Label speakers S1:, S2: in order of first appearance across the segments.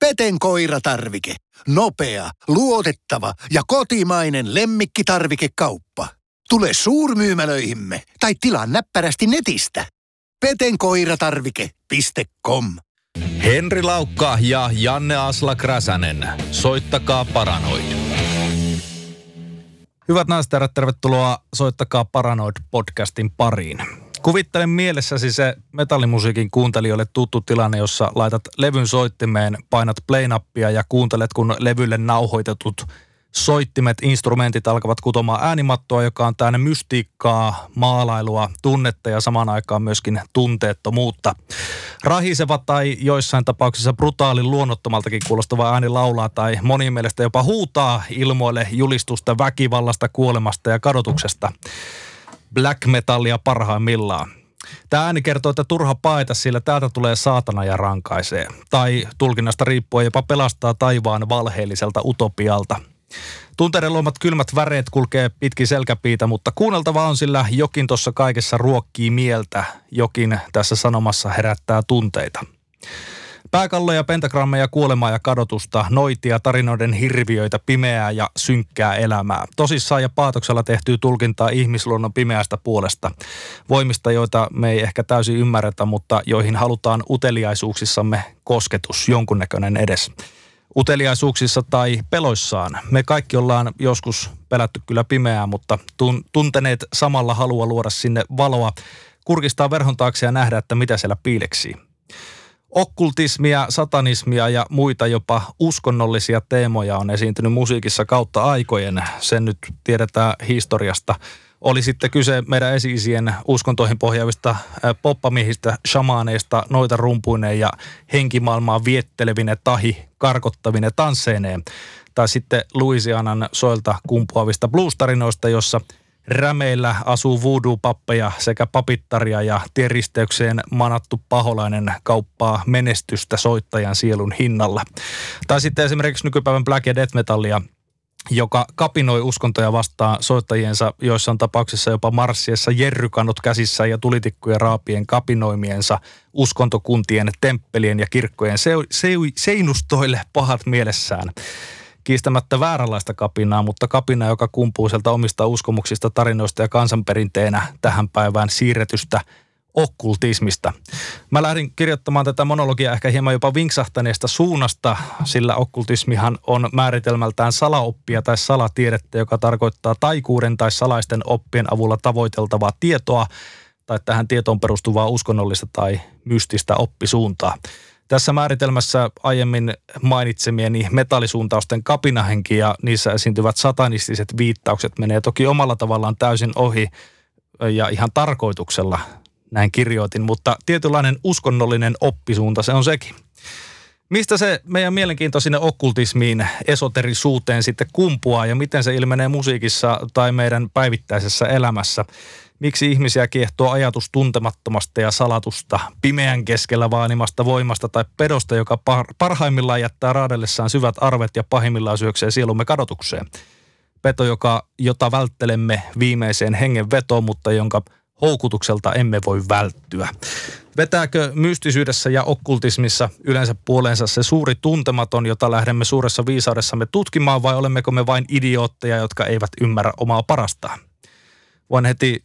S1: Peten koiratarvike. Nopea, luotettava ja kotimainen lemmikkitarvikekauppa. Tule suurmyymälöihimme tai tilaa näppärästi netistä. petenkoiratarvike.com
S2: Henri Laukka ja Janne Asla Kräsänen. Soittakaa Paranoid.
S3: Hyvät naiset ja tervetuloa Soittakaa Paranoid podcastin pariin. Kuvittelen mielessäsi se metallimusiikin kuuntelijoille tuttu tilanne, jossa laitat levyn soittimeen, painat play-nappia ja kuuntelet, kun levylle nauhoitetut soittimet, instrumentit alkavat kutomaan äänimattoa, joka on täynnä mystiikkaa, maalailua, tunnetta ja samaan aikaan myöskin tunteettomuutta. Rahiseva tai joissain tapauksissa brutaalin luonnottomaltakin kuulostava ääni laulaa tai moni mielestä jopa huutaa ilmoille julistusta väkivallasta, kuolemasta ja kadotuksesta. Black metallia parhaimmillaan. Tämä ääni kertoo, että turha paeta, sillä täältä tulee saatana ja rankaisee. Tai tulkinnasta riippuen jopa pelastaa taivaan valheelliselta utopialta – Tunteiden luomat kylmät väreet kulkee pitkin selkäpiitä, mutta kuunneltava on sillä jokin tuossa kaikessa ruokkii mieltä, jokin tässä sanomassa herättää tunteita. Pääkalloja, pentagrammeja, kuolemaa ja kadotusta, noitia, tarinoiden hirviöitä, pimeää ja synkkää elämää. Tosissaan ja paatoksella tehtyy tulkintaa ihmisluonnon pimeästä puolesta. Voimista, joita me ei ehkä täysin ymmärretä, mutta joihin halutaan uteliaisuuksissamme kosketus, jonkunnäköinen edes uteliaisuuksissa tai peloissaan. Me kaikki ollaan joskus pelätty kyllä pimeää, mutta tun- tunteneet samalla halua luoda sinne valoa, kurkistaa verhon taakse ja nähdä, että mitä siellä piileksii. Okkultismia, satanismia ja muita jopa uskonnollisia teemoja on esiintynyt musiikissa kautta aikojen. Sen nyt tiedetään historiasta – oli sitten kyse meidän esi-isien uskontoihin pohjaavista poppamiehistä, shamaaneista, noita rumpuineen ja henkimaailmaa viettelevine tahi karkottavine tansseineen. Tai sitten Louisianan soilta kumpuavista bluestarinoista, jossa rämeillä asuu voodoo-pappeja sekä papittaria ja tieristeykseen manattu paholainen kauppaa menestystä soittajan sielun hinnalla. Tai sitten esimerkiksi nykypäivän black ja death metallia – joka kapinoi uskontoja vastaan soittajiensa, joissain tapauksissa jopa marssiessa jerrykannut käsissä ja tulitikkuja raapien kapinoimiensa uskontokuntien, temppelien ja kirkkojen seu, seu, seinustoille pahat mielessään. Kiistämättä vääränlaista kapinaa, mutta kapina, joka kumpuu sieltä omista uskomuksista, tarinoista ja kansanperinteenä tähän päivään siirretystä – okkultismista. Mä lähdin kirjoittamaan tätä monologia ehkä hieman jopa vinksahtaneesta suunnasta, sillä okkultismihan on määritelmältään salaoppia tai salatiedettä, joka tarkoittaa taikuuden tai salaisten oppien avulla tavoiteltavaa tietoa tai tähän tietoon perustuvaa uskonnollista tai mystistä oppisuuntaa. Tässä määritelmässä aiemmin mainitsemieni metallisuuntausten kapinahenki ja niissä esiintyvät satanistiset viittaukset menee toki omalla tavallaan täysin ohi ja ihan tarkoituksella näin kirjoitin, mutta tietynlainen uskonnollinen oppisuunta se on sekin. Mistä se meidän mielenkiinto sinne okkultismiin, esoterisuuteen sitten kumpuaa ja miten se ilmenee musiikissa tai meidän päivittäisessä elämässä? Miksi ihmisiä kiehtoo ajatus tuntemattomasta ja salatusta, pimeän keskellä vaanimasta voimasta tai pedosta, joka parhaimmillaan jättää raadellessaan syvät arvet ja pahimmillaan syöksee sielumme kadotukseen? Peto, joka, jota välttelemme viimeiseen hengenvetoon, mutta jonka houkutukselta emme voi välttyä. Vetääkö mystisyydessä ja okkultismissa yleensä puoleensa se suuri tuntematon, jota lähdemme suuressa viisaudessamme tutkimaan, vai olemmeko me vain idiootteja, jotka eivät ymmärrä omaa parastaan? Voin heti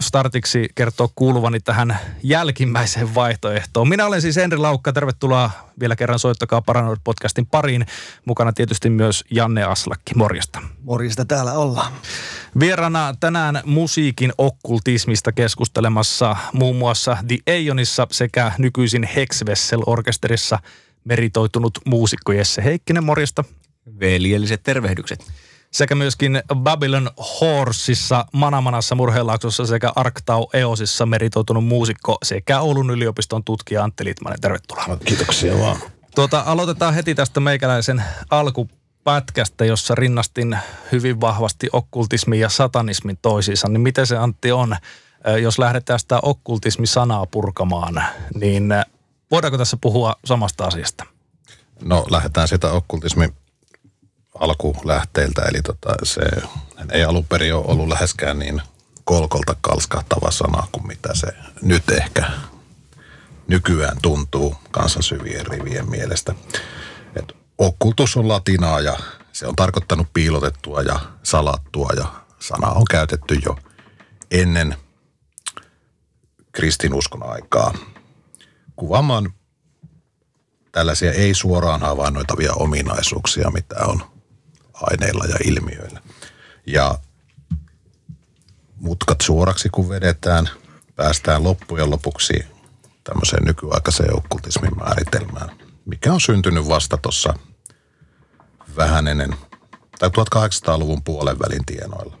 S3: startiksi kertoa kuuluvani tähän jälkimmäiseen vaihtoehtoon. Minä olen siis Henri Laukka, tervetuloa vielä kerran Soittakaa Paranoid podcastin pariin. Mukana tietysti myös Janne Aslakki, morjesta.
S4: Morjesta täällä ollaan.
S3: Vierana tänään musiikin okkultismista keskustelemassa muun muassa The Eionissa sekä nykyisin Hexvessel-orkesterissa meritoitunut muusikko Jesse Heikkinen, morjesta.
S5: Veljelliset tervehdykset
S3: sekä myöskin Babylon Horseissa, Manamanassa, Murheenlaaksossa sekä Arktau Eosissa meritoitunut muusikko sekä Oulun yliopiston tutkija Antti Litmanen. Tervetuloa.
S4: Kiitoksia vaan.
S3: Tuota, aloitetaan heti tästä meikäläisen alkupätkästä, jossa rinnastin hyvin vahvasti okkultismin ja satanismin toisiinsa. Niin miten se Antti on, jos lähdetään sitä okkultismi-sanaa purkamaan, niin voidaanko tässä puhua samasta asiasta?
S6: No lähdetään sitä okkultismi alkulähteiltä, eli tota, se ei alun perin ole ollut läheskään niin kolkolta kalskahtava sana kuin mitä se nyt ehkä nykyään tuntuu kansan syvien rivien mielestä. Et okkultus on latinaa ja se on tarkoittanut piilotettua ja salattua ja sana on käytetty jo ennen kristinuskon aikaa kuvaamaan tällaisia ei suoraan havainnoitavia ominaisuuksia, mitä on aineilla ja ilmiöillä. Ja mutkat suoraksi kun vedetään, päästään loppujen lopuksi tämmöiseen nykyaikaiseen okkultismin määritelmään, mikä on syntynyt vasta tuossa vähän ennen, tai 1800-luvun puolen välin tienoilla.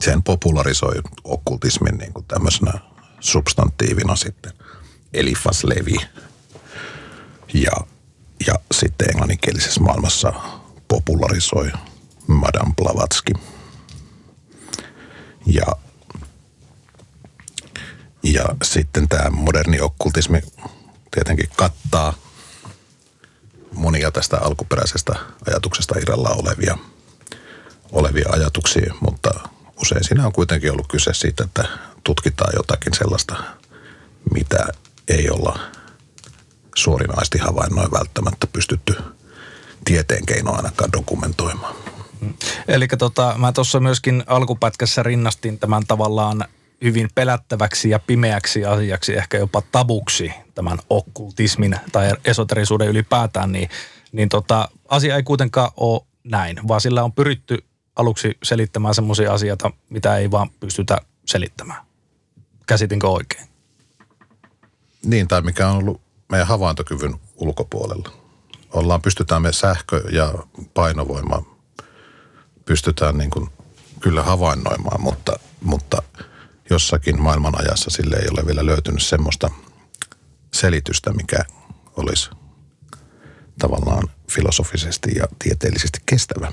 S6: Sen popularisoi okkultismin niin kuin tämmöisenä substantiivina sitten Elifas Levi. Ja, ja sitten englanninkielisessä maailmassa popularisoi Madame Blavatsky. Ja, ja sitten tämä moderni okkultismi tietenkin kattaa monia tästä alkuperäisestä ajatuksesta irralla olevia, olevia ajatuksia, mutta usein siinä on kuitenkin ollut kyse siitä, että tutkitaan jotakin sellaista, mitä ei olla suorinaisesti havainnoin välttämättä pystytty tieteen keinoin ainakaan dokumentoimaan.
S3: Eli tota, mä tuossa myöskin alkupätkässä rinnastin tämän tavallaan hyvin pelättäväksi ja pimeäksi asiaksi, ehkä jopa tabuksi tämän okkultismin tai esoterisuuden ylipäätään, niin, niin tota, asia ei kuitenkaan ole näin, vaan sillä on pyritty aluksi selittämään semmoisia asioita, mitä ei vaan pystytä selittämään. Käsitinkö oikein?
S6: Niin, tai mikä on ollut meidän havaintokyvyn ulkopuolella. Ollaan, pystytään me sähkö ja painovoima, pystytään niin kuin kyllä havainnoimaan, mutta, mutta jossakin maailman ajassa sille ei ole vielä löytynyt semmoista selitystä, mikä olisi tavallaan filosofisesti ja tieteellisesti kestävä.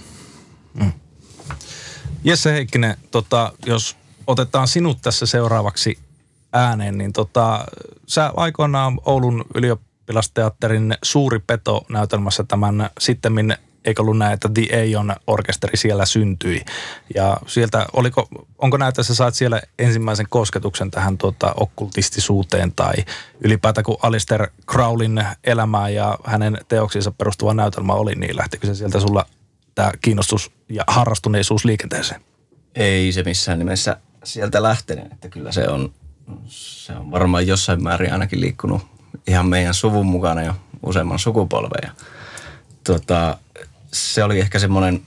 S6: Mm.
S3: Jesse Heikkinen, tota, jos otetaan sinut tässä seuraavaksi ääneen, niin tota, sä aikoinaan Oulun ylioppilasteatterin Suuri Peto näytelmässä tämän sitten eikö ollut näin, että The Aeon orkesteri siellä syntyi. Ja sieltä, oliko, onko näin, että sä saat siellä ensimmäisen kosketuksen tähän tuota, okkultistisuuteen tai ylipäätään kun Alistair Crowlin elämää ja hänen teoksiinsa perustuva näytelmä oli, niin lähtikö se sieltä sulla tämä kiinnostus ja harrastuneisuus liikenteeseen?
S5: Ei se missään nimessä sieltä lähtenyt, että kyllä se on, se on varmaan jossain määrin ainakin liikkunut ihan meidän suvun mukana jo useamman sukupolven. Tota, se oli ehkä semmoinen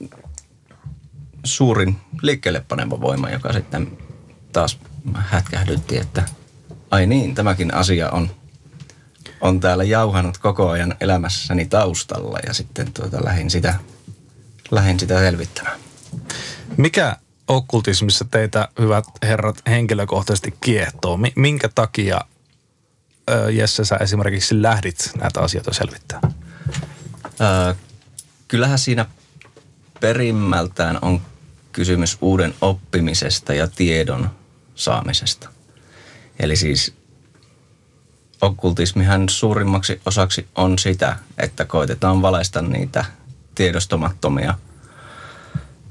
S5: suurin liikkeelle paneva voima, joka sitten taas hätkähdytti, että ai niin, tämäkin asia on, on täällä jauhanut koko ajan elämässäni taustalla ja sitten tuota, lähdin, sitä, lähdin sitä selvittämään.
S3: Mikä okkultismissa teitä, hyvät herrat, henkilökohtaisesti kiehtoo? Minkä takia, Jesse, sä esimerkiksi lähdit näitä asioita selvittämään?
S5: Öö, kyllähän siinä perimmältään on kysymys uuden oppimisesta ja tiedon saamisesta. Eli siis okkultismihan suurimmaksi osaksi on sitä, että koitetaan valaista niitä tiedostamattomia,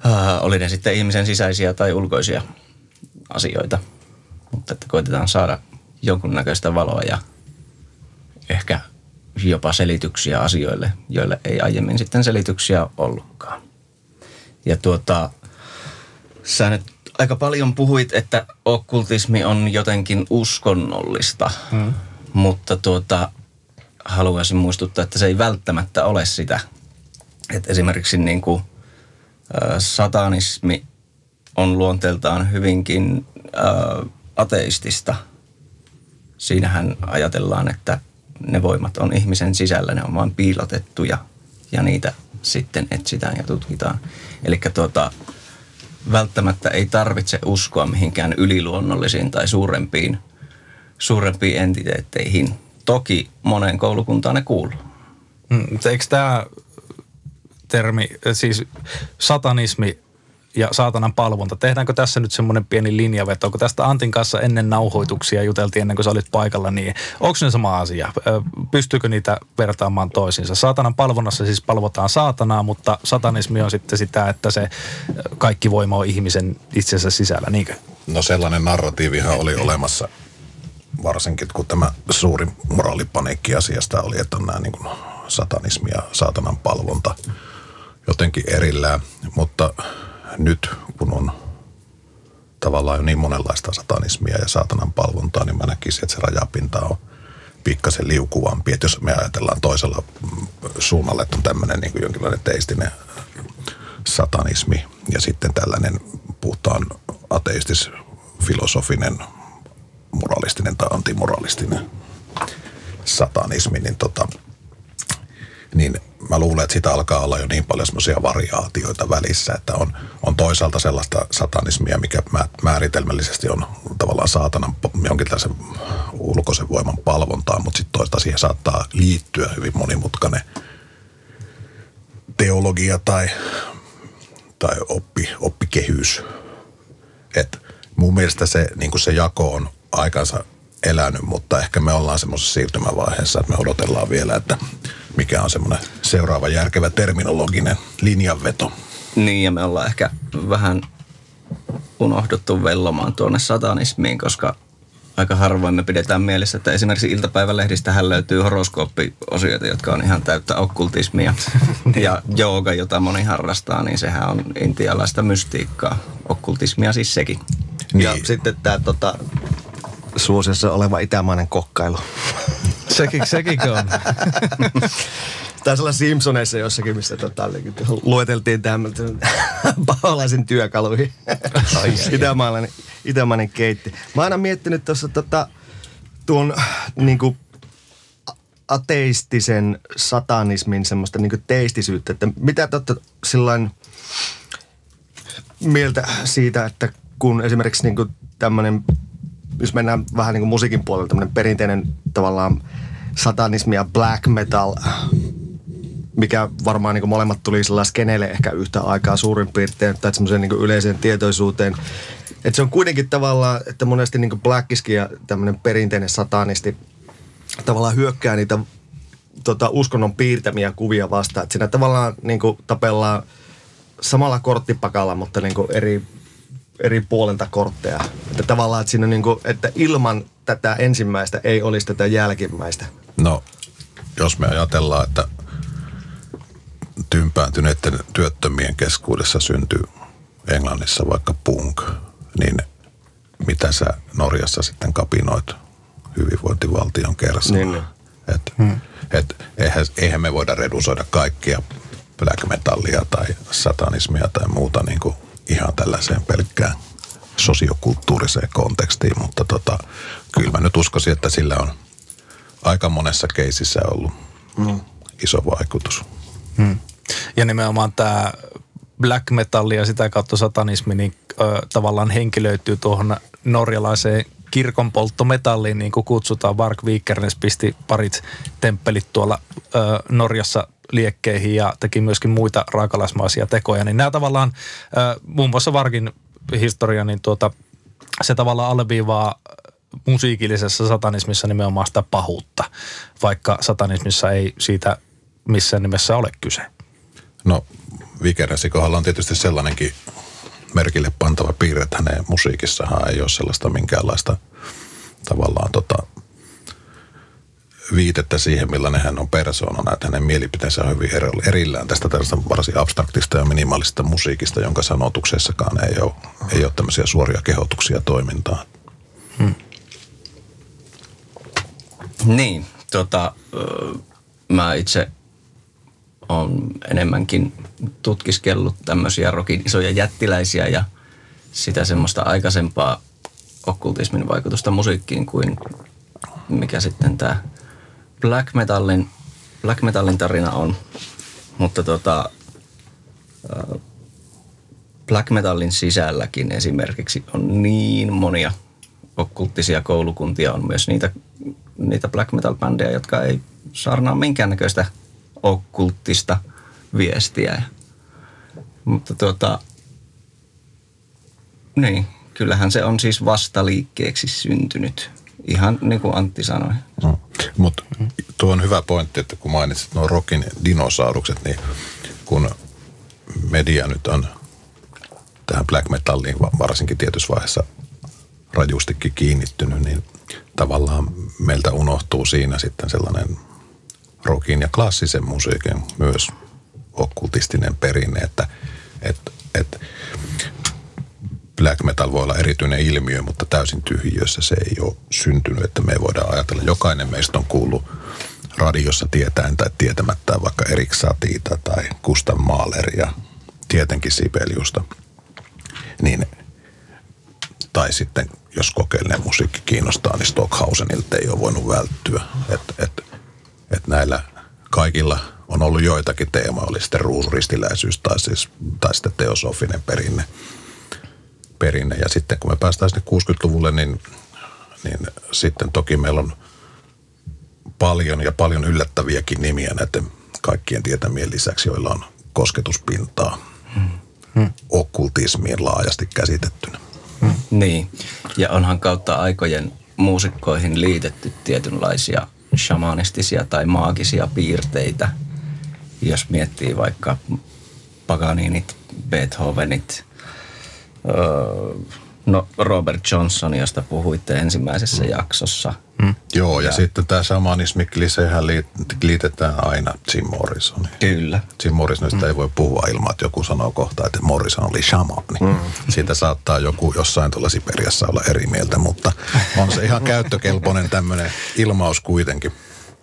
S5: äh, oli ne sitten ihmisen sisäisiä tai ulkoisia asioita. Mutta että koitetaan saada jonkunnäköistä valoa ja ehkä jopa selityksiä asioille, joille ei aiemmin sitten selityksiä ollutkaan. Ja tuota, sä nyt aika paljon puhuit, että okkultismi on jotenkin uskonnollista, hmm. mutta tuota, haluaisin muistuttaa, että se ei välttämättä ole sitä. Että esimerkiksi niin kuin, ä, satanismi on luonteeltaan hyvinkin ä, ateistista. Siinähän ajatellaan, että ne voimat on ihmisen sisällä, ne on vain piilotettuja ja niitä sitten etsitään ja tutkitaan. Eli tuota, välttämättä ei tarvitse uskoa mihinkään yliluonnollisiin tai suurempiin, suurempiin entiteetteihin. Toki monen koulukuntaan ne kuuluu.
S3: Hmm, eikö tämä termi, siis satanismi ja saatanan palvonta. Tehdäänkö tässä nyt semmoinen pieni linjaveto, kun tästä Antin kanssa ennen nauhoituksia juteltiin ennen kuin sä olit paikalla, niin onko ne sama asia? Pystyykö niitä vertaamaan toisiinsa? Saatanan palvonnassa siis palvotaan saatanaa, mutta satanismi on sitten sitä, että se kaikki voima on ihmisen itsensä sisällä, niinkö?
S6: No sellainen narratiivihan oli olemassa varsinkin kun tämä suuri moraalipaniikki asiasta oli, että on nämä niin kuin satanismi ja saatanan palvonta jotenkin erillään. Mutta nyt kun on tavallaan jo niin monenlaista satanismia ja saatanan palvontaa, niin mä näkisin, että se rajapinta on pikkasen liukuvampi. Että jos me ajatellaan toisella suunnalla, että on tämmöinen niin kuin jonkinlainen teistinen satanismi ja sitten tällainen puhtaan ateistis filosofinen, moralistinen tai antimoralistinen satanismi, niin, tota, niin mä luulen, että sitä alkaa olla jo niin paljon semmoisia variaatioita välissä, että on, on toisaalta sellaista satanismia, mikä määritelmällisesti on tavallaan saatanan jonkinlaisen ulkoisen voiman palvontaa, mutta sitten toista siihen saattaa liittyä hyvin monimutkainen teologia tai, tai oppi, oppikehys. Et mun mielestä se, niin se jako on aikansa elänyt, mutta ehkä me ollaan semmoisessa siirtymävaiheessa, että me odotellaan vielä, että mikä on semmoinen seuraava järkevä terminologinen linjanveto.
S5: Niin, ja me ollaan ehkä vähän unohduttu vellomaan tuonne satanismiin, koska aika harvoin me pidetään mielessä, että esimerkiksi iltapäivälehdistähän löytyy horoskooppiosioita, jotka on ihan täyttä okkultismia. ja jooga, jota moni harrastaa, niin sehän on intialaista mystiikkaa. Okkultismia siis sekin.
S4: Niin. Ja sitten tämä tota, suosiossa oleva itämainen kokkailu.
S3: Sekin, sekin on.
S4: Taisi olla Simpsoneissa jossakin, missä tota, lueteltiin tämmöisen paholaisen työkaluihin. itämaalainen, itämainen keitti. Mä oon aina miettinyt tuossa tota, tuon niin kuin, ateistisen satanismin semmoista niin teistisyyttä, että mitä totta sillain mieltä siitä, että kun esimerkiksi niin tämmöinen jos mennään vähän niin kuin musiikin puolella, tämmöinen perinteinen tavallaan satanismi ja black metal, mikä varmaan niin molemmat tuli sillä skeneelle ehkä yhtä aikaa suurin piirtein, tai semmoiseen niin yleiseen tietoisuuteen. Että se on kuitenkin tavallaan, että monesti niin Blackiskin ja tämmöinen perinteinen satanisti tavallaan hyökkää niitä tota, uskonnon piirtämiä kuvia vastaan. Että siinä tavallaan niin tapellaan samalla korttipakalla, mutta niin eri eri puolelta kortteja. Että tavallaan, että, siinä niin kuin, että ilman tätä ensimmäistä ei olisi tätä jälkimmäistä.
S6: No, jos me ajatellaan, että tympääntyneiden työttömien keskuudessa syntyy Englannissa vaikka punk, niin mitä sä Norjassa sitten kapinoit hyvinvointivaltion kersan? Niin, niin. Et, hmm. et, eihän, eihän me voida redusoida kaikkia black metallia tai satanismia tai muuta niin kuin ihan tällaiseen pelkkään sosiokulttuuriseen kontekstiin, mutta tota, kyllä mä nyt uskoisin, että sillä on aika monessa keisissä ollut mm. iso vaikutus. Mm.
S3: Ja nimenomaan tämä black metal ja sitä kautta satanismi niin ö, tavallaan henkilöityy tuohon norjalaiseen kirkonpolttometalliin, niin kuin kutsutaan. Vark Vikernes pisti parit temppelit tuolla ö, Norjassa liekkeihin ja teki myöskin muita raakalaismaisia tekoja. Niin nämä tavallaan, ö, muun muassa Varkin historia, niin tuota, se tavallaan alleviivaa musiikillisessa satanismissa nimenomaan sitä pahuutta, vaikka satanismissa ei siitä missään nimessä ole kyse.
S6: No Vikeresi kohdalla on tietysti sellainenkin merkille pantava piirre, että hänen musiikissahan ei ole sellaista minkäänlaista tavallaan tota, viitettä siihen, millainen hän on persoonana, että hänen mielipiteensä on hyvin erillään tästä tällaista varsin abstraktista ja minimaalista musiikista, jonka sanotuksessakaan ei ole, ei ole tämmöisiä suoria kehotuksia toimintaan. Hmm.
S5: Niin, tota, mä itse on enemmänkin tutkiskellut tämmöisiä rokin isoja jättiläisiä ja sitä semmoista aikaisempaa okkultismin vaikutusta musiikkiin kuin mikä sitten tämä black metallin, black metallin tarina on. Mutta tota, black metallin sisälläkin esimerkiksi on niin monia okkulttisia koulukuntia. On myös niitä, niitä black metal-bändejä, jotka ei saarnaa minkäännäköistä okkulttista viestiä. Mutta tota, niin, kyllähän se on siis vastaliikkeeksi syntynyt. Ihan niin kuin Antti sanoi. No,
S6: mutta tuo on hyvä pointti, että kun mainitsit nuo rokin dinosaurukset, niin kun media nyt on tähän black metalliin varsinkin tietyssä vaiheessa rajustikin kiinnittynyt, niin tavallaan meiltä unohtuu siinä sitten sellainen rockin ja klassisen musiikin myös okkultistinen perinne, että et, et, black metal voi olla erityinen ilmiö, mutta täysin tyhjiössä se ei ole syntynyt, että me voidaan ajatella, jokainen meistä on kuullut radiossa tietäen tai tietämättä vaikka Erik Satiita tai Gustav Mahleria, tietenkin Sibeliusta, niin tai sitten jos kokeellinen musiikki kiinnostaa, niin Stockhausenilta ei ole voinut välttyä. Että et, et näillä kaikilla on ollut joitakin teemaa, oli sitten ruusuristiläisyys tai, siis, tai sitten teosofinen perinne. perinne. Ja sitten kun me päästään sinne 60-luvulle, niin, niin sitten toki meillä on paljon ja paljon yllättäviäkin nimiä näiden kaikkien tietämien lisäksi, joilla on kosketuspintaa hmm. okkultismiin laajasti käsitettynä.
S5: Niin, ja onhan kautta aikojen muusikkoihin liitetty tietynlaisia shamanistisia tai maagisia piirteitä. Jos miettii vaikka Paganinit, Beethovenit, öö, no Robert Johnson, josta puhuitte ensimmäisessä mm. jaksossa.
S6: Mm. Joo, ja, ja sitten tämä shamanismi, sehän liitetään aina Jim Morrisoniin.
S5: Kyllä.
S6: Jim Morrisonista mm. ei voi puhua ilman, että joku sanoo kohta, että Morrison oli shamani. Mm. Siitä saattaa joku jossain tuolla Siperiassa olla eri mieltä, mutta on se ihan käyttökelpoinen tämmöinen ilmaus kuitenkin.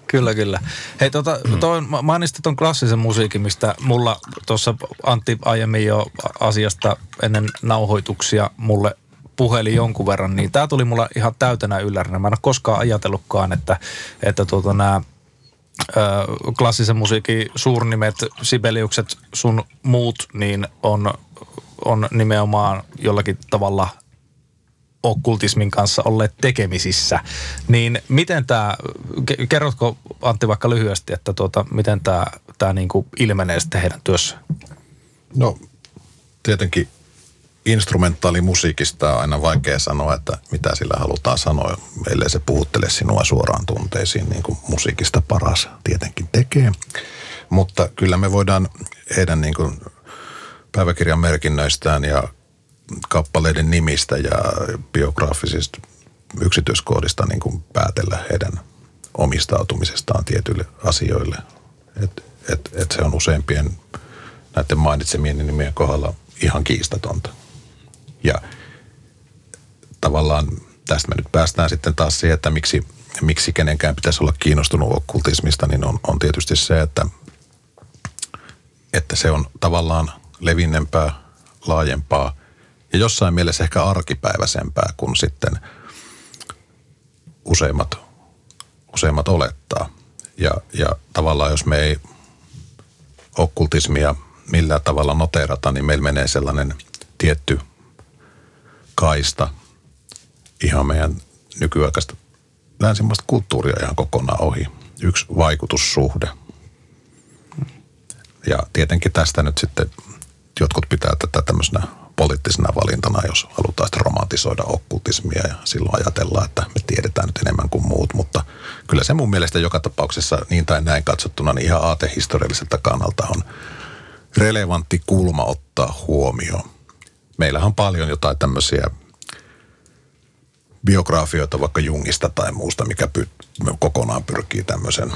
S3: Kyllä, kyllä. Hei, tota, mm. toi, mainitsit tuon klassisen musiikin, mistä mulla tuossa Antti aiemmin jo asiasta ennen nauhoituksia mulle puhelin jonkun verran, niin tämä tuli mulla ihan täytenä yllärinä. Mä en ole koskaan ajatellutkaan, että, että tuota, nämä klassisen musiikin suurnimet, Sibeliukset, sun muut, niin on, on nimenomaan jollakin tavalla okkultismin kanssa olleet tekemisissä. Niin miten tämä, kerrotko Antti vaikka lyhyesti, että tuota, miten tämä, tämä niinku ilmenee sitten heidän työssä?
S6: No tietenkin instrumentaalimusiikista on aina vaikea sanoa, että mitä sillä halutaan sanoa, ellei se puhuttele sinua suoraan tunteisiin, niin kuin musiikista paras tietenkin tekee. Mutta kyllä me voidaan heidän niin kuin päiväkirjan merkinnöistään ja kappaleiden nimistä ja biograafisista yksityiskohdista niin kuin päätellä heidän omistautumisestaan tietyille asioille. Et, et, et se on useimpien näiden mainitsemien nimien kohdalla ihan kiistatonta. Ja tavallaan tästä me nyt päästään sitten taas siihen, että miksi, miksi kenenkään pitäisi olla kiinnostunut okkultismista, niin on, on tietysti se, että, että se on tavallaan levinnempää, laajempaa ja jossain mielessä ehkä arkipäiväisempää kuin sitten useimmat, useimmat olettaa. Ja, ja tavallaan jos me ei okkultismia millään tavalla noterata, niin meillä menee sellainen tietty kaista ihan meidän nykyaikaista länsimaista kulttuuria ihan kokonaan ohi. Yksi vaikutussuhde. Ja tietenkin tästä nyt sitten jotkut pitää tätä tämmöisenä poliittisena valintana, jos halutaan sitten romantisoida okkultismia ja silloin ajatellaan, että me tiedetään nyt enemmän kuin muut, mutta kyllä se mun mielestä joka tapauksessa niin tai näin katsottuna niin ihan aatehistorialliselta kannalta on relevantti kulma ottaa huomioon. Meillähän on paljon jotain tämmöisiä biografioita vaikka Jungista tai muusta, mikä py- kokonaan pyrkii tämmöisen,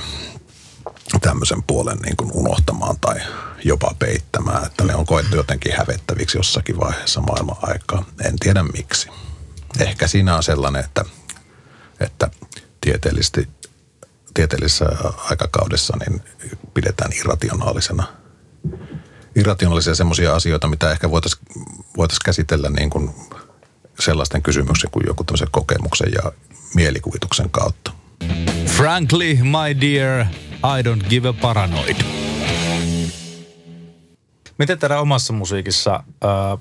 S6: tämmöisen puolen niin kuin unohtamaan tai jopa peittämään, että ne on koettu jotenkin hävettäviksi jossakin vaiheessa maailman aikaa. En tiedä miksi. Ehkä siinä on sellainen, että, että tieteellisesti, tieteellisessä aikakaudessa niin pidetään irrationaalisena irrationaalisia semmoisia asioita, mitä ehkä voitaisiin voitais käsitellä niin kuin sellaisten kysymyksen kuin joku tämmöisen kokemuksen ja mielikuvituksen kautta.
S2: Frankly, my dear, I don't give a paranoid.
S3: Miten teidän omassa musiikissa, äh,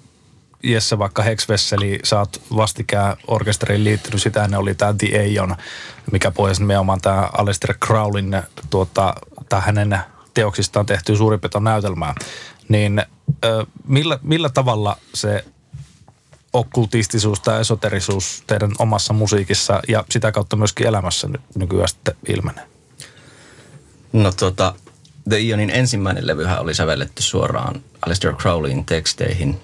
S3: Jesse, vaikka Hex Vesseli, sä oot vastikään orkesteriin liittynyt, sitä ne oli tämä The Aeon, mikä pohjasi nimenomaan tämä Alistair Crowlin, tuota, tai hänen teoksistaan tehty suuripeton näytelmää. Niin äh, millä, millä tavalla se okkultistisuus tai esoterisuus teidän omassa musiikissa ja sitä kautta myöskin elämässä nyt nykyään sitten ilmenee?
S5: No tota, The Ionin ensimmäinen levyhän oli sävelletty suoraan Alistair Crowleyin teksteihin.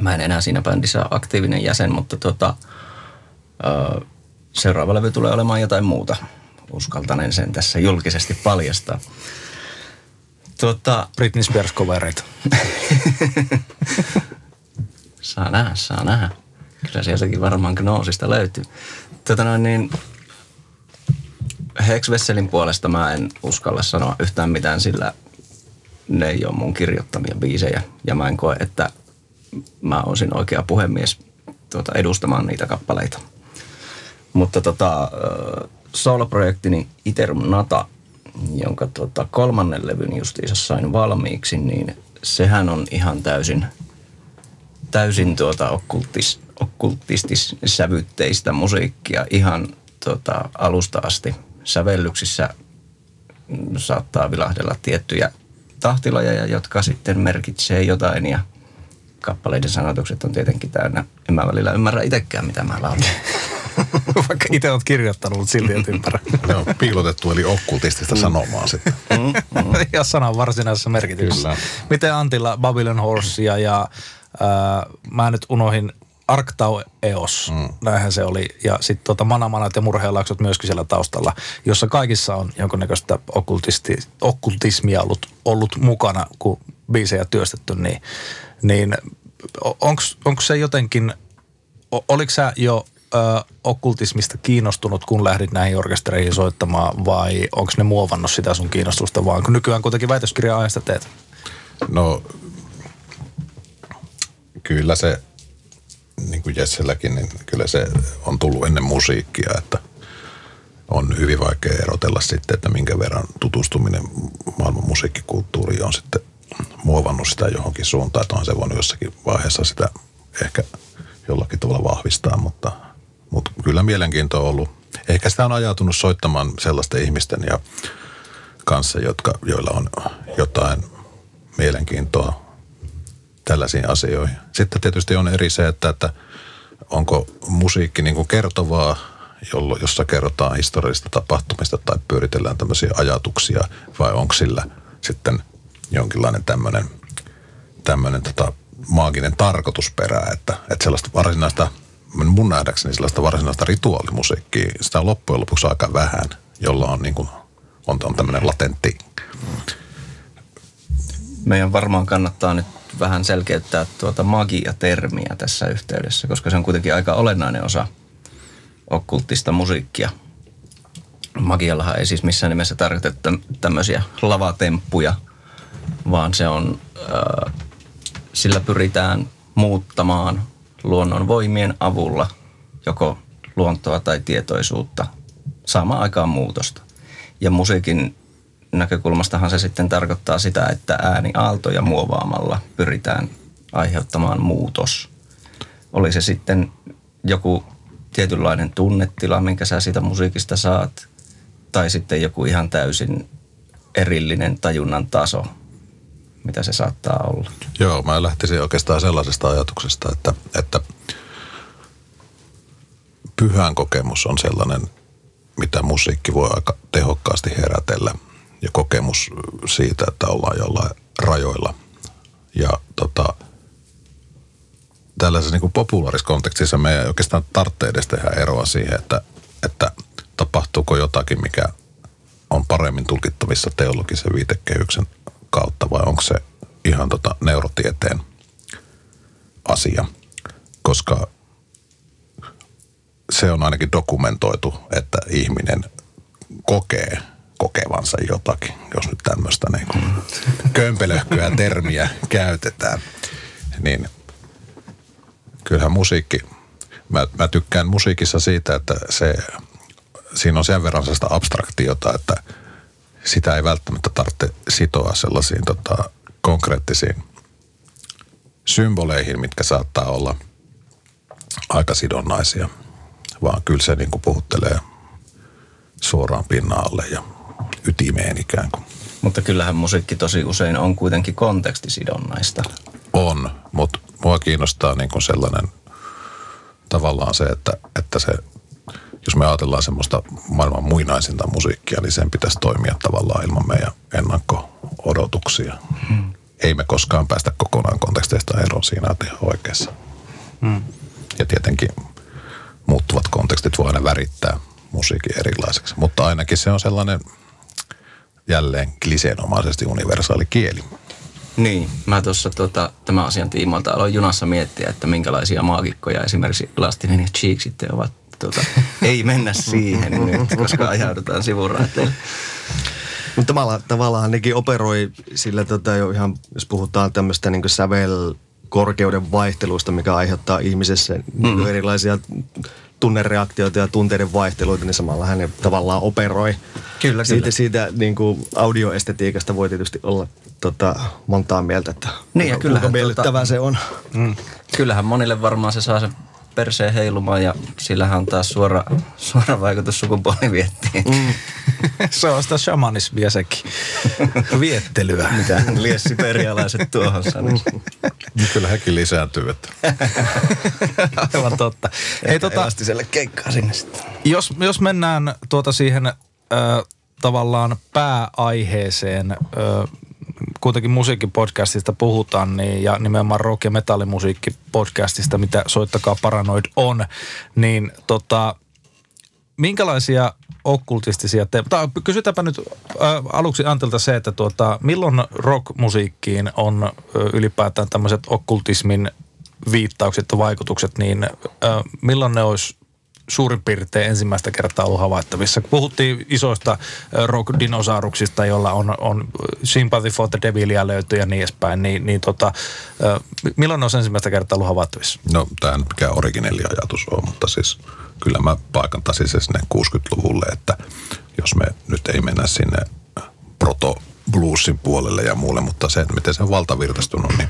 S5: Mä en enää siinä bändissä ole aktiivinen jäsen, mutta tota, seuraava levy tulee olemaan jotain muuta. uskaltanen sen tässä julkisesti paljastaa. Tuota,
S3: Britney Spears-kovereita.
S5: saa nähdä, saa nähdä. Kyllä sieltäkin varmaan Gnoosista löytyy. Tota noin niin, Hex Vesselin puolesta mä en uskalla sanoa yhtään mitään, sillä ne ei ole mun kirjoittamia biisejä. Ja mä en koe, että mä olisin oikea puhemies tuota, edustamaan niitä kappaleita. Mutta tota, soloprojektini Iterum Nata, jonka tota, kolmannen levyn justiinsa sain valmiiksi, niin sehän on ihan täysin, täysin tuota okkultis, okkultistis-sävytteistä musiikkia ihan tuota, alusta asti. Sävellyksissä saattaa vilahdella tiettyjä tahtilajeja, jotka sitten merkitsee jotain ja kappaleiden sanotukset on tietenkin täynnä. En mä välillä ymmärrä itsekään, mitä mä laulan.
S3: Vaikka itse olet kirjoittanut, mutta silti et ympärä.
S6: Ne on piilotettu eli okkultistista sanomaa sitten.
S3: ja sanan varsinaisessa merkityksessä.
S6: Kyllä.
S3: Miten Antilla Babylon Horsea ja ää, mä nyt unohin Arktau Eos, mm. näinhän se oli. Ja sitten tota Manamanat ja Murhealaksot myöskin siellä taustalla, jossa kaikissa on jonkunnäköistä okkultisti, okkultismia ollut, ollut mukana, kun biisejä työstetty, niin, niin onko se jotenkin, oliko sä jo ö, okkultismista kiinnostunut, kun lähdit näihin orkestereihin soittamaan, vai onko ne muovannut sitä sun kiinnostusta vaan, kun nykyään kuitenkin väitöskirja ajasta teet?
S6: No kyllä se, niin kuin Jesselläkin, niin kyllä se on tullut ennen musiikkia, että on hyvin vaikea erotella sitten, että minkä verran tutustuminen maailman musiikkikulttuuriin on sitten muovannut sitä johonkin suuntaan, että on se voinut jossakin vaiheessa sitä ehkä jollakin tavalla vahvistaa, mutta, mutta kyllä mielenkiinto on ollut. Ehkä sitä on ajautunut soittamaan sellaisten ihmisten ja kanssa, jotka, joilla on jotain mielenkiintoa tällaisiin asioihin. Sitten tietysti on eri se, että, että onko musiikki niin kuin kertovaa, jollo, jossa kerrotaan historiallisista tapahtumista tai pyöritellään tämmöisiä ajatuksia, vai onko sillä sitten jonkinlainen tämmöinen, tämmöinen tota, maaginen tarkoitusperä, että, että sellaista varsinaista, mun nähdäkseni sellaista varsinaista rituaalimusiikkia, sitä on loppujen lopuksi aika vähän, jolla on, niin kuin, on, on tämmöinen latentti
S5: Meidän varmaan kannattaa nyt vähän selkeyttää tuota magia-termiä tässä yhteydessä, koska se on kuitenkin aika olennainen osa okkulttista musiikkia. Magiallahan ei siis missään nimessä tarkoiteta tämmöisiä lavatemppuja, vaan se on, äh, sillä pyritään muuttamaan luonnon voimien avulla joko luontoa tai tietoisuutta saamaan aikaan muutosta. Ja musiikin näkökulmastahan se sitten tarkoittaa sitä, että ääniaaltoja muovaamalla pyritään aiheuttamaan muutos. Oli se sitten joku tietynlainen tunnetila, minkä sä siitä musiikista saat, tai sitten joku ihan täysin erillinen tajunnan taso, mitä se saattaa olla.
S6: Joo, mä lähtisin oikeastaan sellaisesta ajatuksesta, että, että pyhän kokemus on sellainen, mitä musiikki voi aika tehokkaasti herätellä. Ja kokemus siitä, että ollaan jollain rajoilla. Ja tota, tällaisessa niin populaarisessa kontekstissa me ei oikeastaan tarvitse edes tehdä eroa siihen, että, että tapahtuuko jotakin, mikä on paremmin tulkittavissa teologisen viitekehyksen kautta vai onko se ihan tota neurotieteen asia. Koska se on ainakin dokumentoitu, että ihminen kokee kokevansa jotakin, jos nyt tämmöistä niin kuin kömpelöhköä termiä käytetään. Niin kyllähän musiikki, mä, mä tykkään musiikissa siitä, että se, siinä on sen verran sellaista abstraktiota, että sitä ei välttämättä tarvitse sitoa sellaisiin tota, konkreettisiin symboleihin, mitkä saattaa olla aika sidonnaisia, vaan kyllä se niin kuin puhuttelee suoraan pinnalle ja ytimeen ikään kuin.
S5: Mutta kyllähän musiikki tosi usein on kuitenkin kontekstisidonnaista.
S6: On, mutta mua kiinnostaa niin kuin sellainen tavallaan se, että, että se, jos me ajatellaan semmoista maailman muinaisinta musiikkia, niin sen pitäisi toimia tavallaan ilman meidän ennakko-odotuksia. Hmm. Ei me koskaan päästä kokonaan konteksteista eroon siinä on ihan oikeassa. Hmm. Ja tietenkin muuttuvat kontekstit voi aina värittää musiikin erilaiseksi. Mutta ainakin se on sellainen jälleen kliseenomaisesti universaali kieli.
S5: Niin, mä tuossa tota, tämän asian tiimoilta aloin junassa miettiä, että minkälaisia maagikkoja esimerkiksi Elastinen ja Cheek sitten ovat. Tota, ei mennä siihen nyt, koska ajaudutaan sivuraiteille.
S4: Mutta tavallaan, tavallaan nekin operoi sillä tota jo ihan, jos puhutaan tämmöistä niin sävel korkeuden vaihtelusta, mikä aiheuttaa ihmisessä niin mm. erilaisia tunnereaktioita ja tunteiden vaihteluita, niin samalla hän tavallaan operoi.
S5: Kyllä,
S4: siitä,
S5: kyllä.
S4: Siitä niin kuin audioestetiikasta voi tietysti olla tota, montaa mieltä, että
S5: Niin, ja
S4: kuinka
S5: kyllähän
S4: miellyttävää
S5: tota-
S4: se on.
S5: Mm. Kyllähän monille varmaan se saa sen perseen heilumaan ja sillähän on taas suora, suora vaikutus sukupuoliviettiin. Mm.
S3: se on sitä shamanismia sekin. Viettelyä.
S5: Mitä liessiperialaiset tuohon sanoisi.
S6: Niin Kyllä hekin lisääntyy. Että.
S3: Aivan totta. Ei, tota,
S5: Elastiselle keikkaa sinne sitten.
S3: jos, jos mennään tuota siihen ö, tavallaan pääaiheeseen, ö, kuitenkin musiikkipodcastista puhutaan, niin, ja nimenomaan rock- ja metallimusiikkipodcastista, mitä Soittakaa Paranoid on, niin tota, minkälaisia okkultistisia te... Tai kysytäänpä nyt ä, aluksi Antilta se, että tuota, milloin rockmusiikkiin on ä, ylipäätään tämmöiset okkultismin viittaukset ja vaikutukset, niin ä, milloin ne olisi suurin piirtein ensimmäistä kertaa ollut havaittavissa. Puhuttiin isoista rock-dinosauruksista, joilla on, on Sympathy for the Devilia löytyy ja niin edespäin, niin, niin tota, milloin ne olisi ensimmäistä kertaa ollut havaittavissa?
S6: No, tämä nyt mikään originelli ajatus on, mutta siis kyllä mä paikantaisin se sinne 60-luvulle, että jos me nyt ei mennä sinne proto bluesin puolelle ja muulle, mutta se, että miten se on valtavirtaistunut, niin,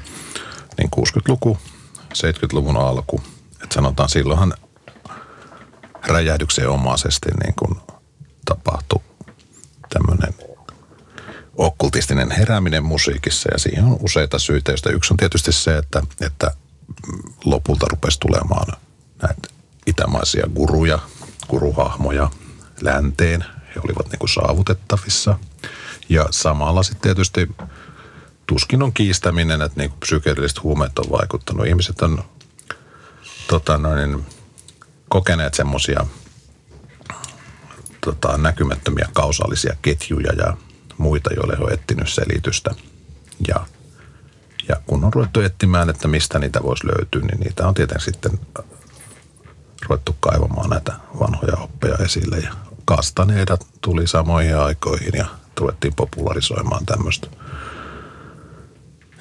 S6: niin 60-luku, 70-luvun alku, että sanotaan silloinhan räjähdyksen omaisesti niin kuin tapahtui tämmöinen okkultistinen herääminen musiikissa ja siihen on useita syitä, joista yksi on tietysti se, että, että lopulta rupesi tulemaan näitä itämaisia guruja, guruhahmoja länteen. He olivat niin kuin saavutettavissa. Ja samalla sitten tietysti tuskin on kiistäminen, että niin psykedelliset huumeet on vaikuttanut. Ihmiset on tota noin, kokeneet semmoisia tota, näkymättömiä kausaalisia ketjuja ja muita, joille on etsinyt selitystä. Ja, ja kun on ruvettu etsimään, että mistä niitä voisi löytyä, niin niitä on tietenkin sitten ruvettu kaivamaan näitä vanhoja oppeja esille. Ja kastaneita tuli samoihin aikoihin ja ruvettiin popularisoimaan tämmöistä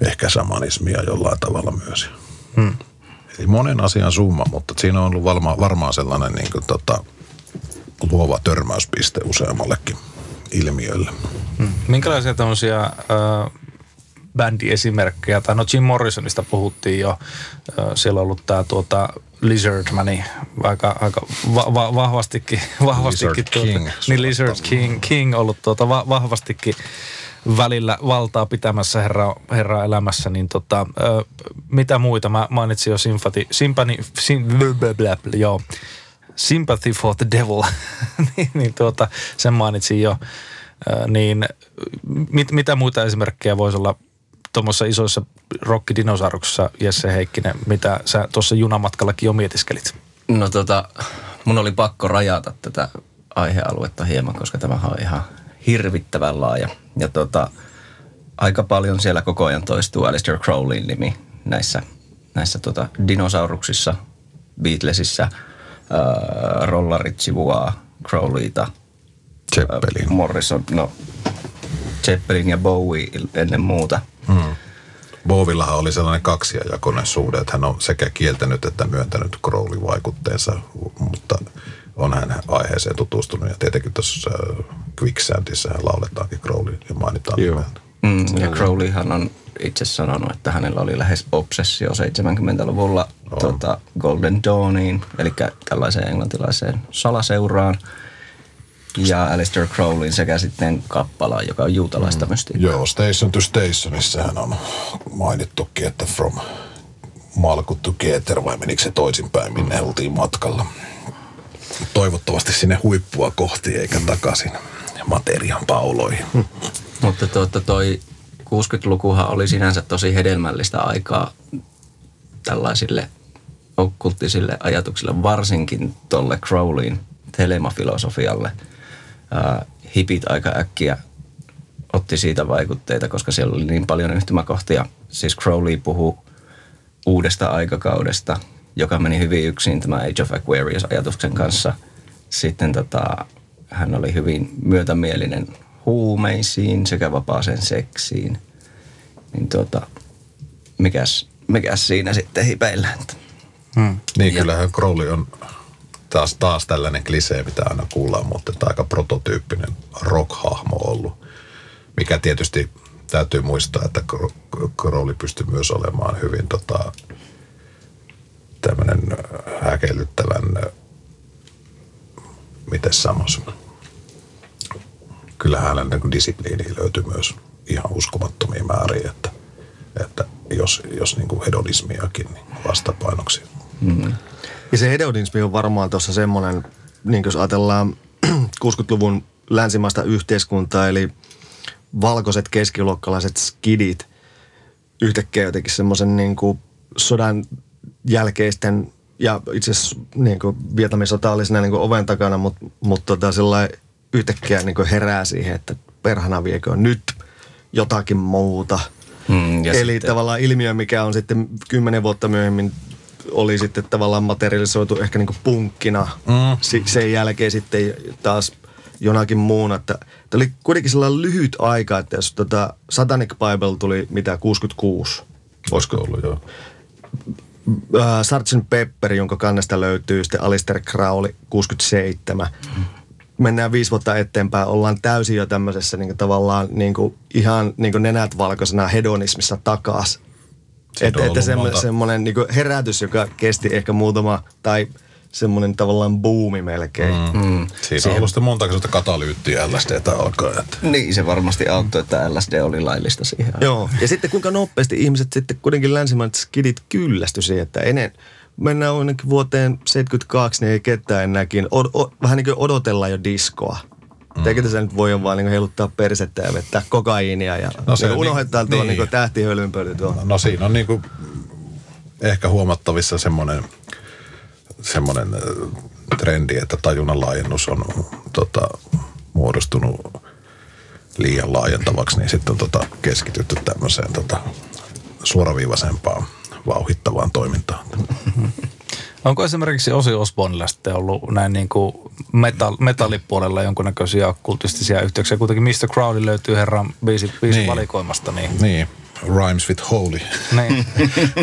S6: ehkä samanismia jollain tavalla myös. Hmm. Eli monen asian summa, mutta siinä on ollut varma, varmaan sellainen niin kuin, tota, luova törmäyspiste useammallekin ilmiölle.
S3: Hmm. Minkälaisia tämmöisiä äh, bändiesimerkkejä, tai no Jim Morrisonista puhuttiin jo, äh, siellä on ollut tämä tuota Lizardmani aika, aika va- va- vahvastikin, vahvastikin
S6: Lizard
S3: tuota,
S6: King,
S3: niin Lizard King, King ollut tuota va- vahvastikin välillä valtaa pitämässä herra, herra elämässä, niin tota, ö, mitä muita? Mä mainitsin jo Sympathy, Sympany, sim, joo. Sympathy for the Devil, niin, niin tuota, sen mainitsin jo. Ö, niin mit, mitä muita esimerkkejä voisi olla tuommoissa isoissa rockidinosauruksissa, Jesse Heikkinen, mitä sä tuossa junamatkallakin jo mietiskelit?
S5: No tota, mun oli pakko rajata tätä aihealuetta hieman, koska tämä on ihan hirvittävän laaja. Ja tota, aika paljon siellä koko ajan toistuu Alistair Crowleyn nimi näissä, näissä tota dinosauruksissa, Beatlesissa, äh, Rollarit sivuaa Crowleyta,
S6: Zeppelin.
S5: Äh, Morrison, no Zeppelin ja Bowie ennen muuta.
S6: Hmm. Bovillahan oli sellainen kaksijakoinen suhde, että hän on sekä kieltänyt että myöntänyt Crowley vaikutteensa, mutta on hän aiheeseen tutustunut. Ja tietenkin tuossa Quicksandissa hän lauletaankin Crowley ja mainitaan
S4: Joo.
S5: Mm, ja Crowleyhan on itse sanonut, että hänellä oli lähes obsessio 70-luvulla tota, Golden Dawniin, eli tällaiseen englantilaiseen salaseuraan. Ja Alistair Crowleyn sekä sitten kappalaan, joka on juutalaista mm. mystiikkaa.
S6: Joo, Station to Stationissa hän on mainittukin, että from Malkut to Keter, vai menikö se toisinpäin, minne oltiin matkalla. Toivottavasti sinne huippua kohti eikä takaisin materian pauloihin.
S5: Mutta tuota, toi 60-lukuhan oli sinänsä tosi hedelmällistä aikaa tällaisille okkulttisille ajatuksille, varsinkin tolle Crowleyn telemafilosofialle. Ää, hipit aika äkkiä otti siitä vaikutteita, koska siellä oli niin paljon yhtymäkohtia. Siis Crowley puhuu uudesta aikakaudesta, joka meni hyvin yksin tämä Age of Aquarius-ajatuksen kanssa. Sitten tota, hän oli hyvin myötämielinen huumeisiin sekä vapaaseen seksiin. Niin tota, mikäs, mikäs siinä sitten hipeillä? Että
S3: Hmm.
S6: Niin,
S5: Ja-
S6: kyllähän Crowley on taas, taas tällainen klisee, mitä aina kuullaan, mutta että aika prototyyppinen rock-hahmo ollut. Mikä tietysti täytyy muistaa, että Cro- Crowley pystyy myös olemaan hyvin tota, tämmöinen häkellyttävän, miten sanoisi, kyllähän hänen niin disipliiniä löytyy myös ihan uskomattomia määriä, että, että jos, jos niin kuin hedonismiakin niin vastapainoksi.
S4: Ja se hedonismi on varmaan tuossa semmoinen, niin jos ajatellaan 60-luvun länsimaista yhteiskuntaa, eli valkoiset keskiluokkalaiset skidit yhtäkkiä jotenkin semmoisen niin sodan jälkeisten ja itse asiassa niin Vietnamin sota oli siinä niin oven takana, mutta mut tota sellainen yhtäkkiä niin kuin herää siihen, että perhana viekö nyt jotakin muuta.
S5: Mm, ja
S4: Eli
S5: sitten-
S4: tavallaan ilmiö, mikä on sitten kymmenen vuotta myöhemmin oli sitten tavallaan materialisoitu ehkä niin kuin punkkina. Mm. Si- sen jälkeen sitten taas jonakin muuna. Että, että oli kuitenkin sellainen lyhyt aika, että jos tota Satanic Bible tuli mitä 66.
S6: Olisiko ollut jo?
S4: Äh, Sgt. Pepper, jonka kannesta löytyy sitten Alistair Crowley 67. Mennään viisi vuotta eteenpäin, ollaan täysin jo tämmöisessä niin tavallaan niin kuin, ihan niin kuin nenät valkoisena hedonismissa takas. Et, että
S6: ollut
S4: semmo, semmoinen niin herätys, joka kesti ehkä muutama, tai semmoinen tavallaan buumi melkein. Mm.
S5: Mm.
S6: Siinä on ollut sitten monta sellaista katalyyttiä LSDtä alkaa. Että.
S5: Niin, se varmasti auttoi, että LSD oli laillista siihen.
S4: Joo, ja sitten kuinka nopeasti ihmiset sitten kuitenkin länsimaiset skidit kyllästy siihen, että ennen, mennään ainakin vuoteen 72, niin ei ketään enääkin, od, o, vähän niin kuin odotellaan jo diskoa. Mm. Eikö tässä nyt voi vaan niin heiluttaa persettä ja vettää kokaiinia ja
S6: No
S4: no,
S6: se
S4: niin
S6: niin-
S4: unohdetaan tuo
S6: niin.
S4: niin. tähtihölynpöly tuo.
S6: No siinä on niinku ehkä huomattavissa semmoinen, semmoinen trendi, että tajunnan laajennus on tota, muodostunut liian laajentavaksi, niin sitten on tota, keskitytty tämmöiseen tota, suoraviivaisempaan vauhittavaan toimintaan.
S3: Onko esimerkiksi Osi Osbornella sitten ollut näin niin kuin metall, metallipuolella jonkunnäköisiä okkultistisia yhteyksiä? Kuitenkin Mr. Crowley löytyy herran biisi, biisi
S6: Niin.
S3: valikoimasta, niin,
S6: Niin, rhymes with holy.
S3: niin.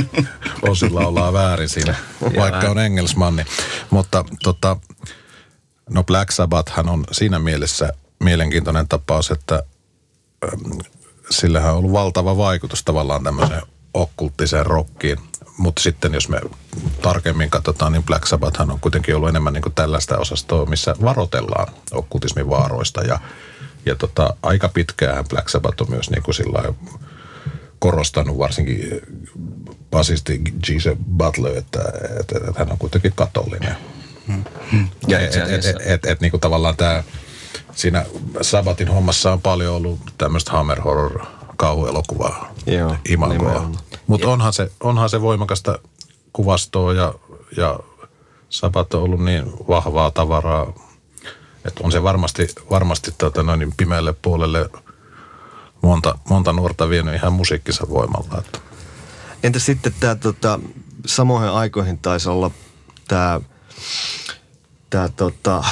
S6: Osilla ollaan väärin siinä, vaikka on engelsmanni. Mutta tota, no Black Sabbathhan on siinä mielessä mielenkiintoinen tapaus, että äm, sillähän on ollut valtava vaikutus tavallaan tämmöiseen okkulttiseen rockiin. Mutta sitten jos me tarkemmin katsotaan, niin Black Sabbathhan on kuitenkin ollut enemmän niin kuin tällaista osastoa, missä varoitellaan okkultismin vaaroista. Ja, ja tota, aika pitkään Black Sabbath on myös niin kuin sillä korostanut varsinkin basisti G.C. Butler, että, että, että hän on kuitenkin katolinen.
S5: Ja
S6: et, et, et, et, et, niin tavallaan tämä, siinä Sabbatin hommassa on paljon ollut tämmöistä hammer horror kauhuelokuvaa
S4: Joo,
S6: imagoa. Mutta onhan se, onhan se voimakasta kuvastoa ja, ja Sabbat on ollut niin vahvaa tavaraa, että on se varmasti, varmasti tota noin, niin pimeälle puolelle monta, monta nuorta vienyt ihan musiikkinsa voimalla. Että.
S4: Entä sitten tämä tota, samoihin aikoihin taisi olla tämä tää, tota,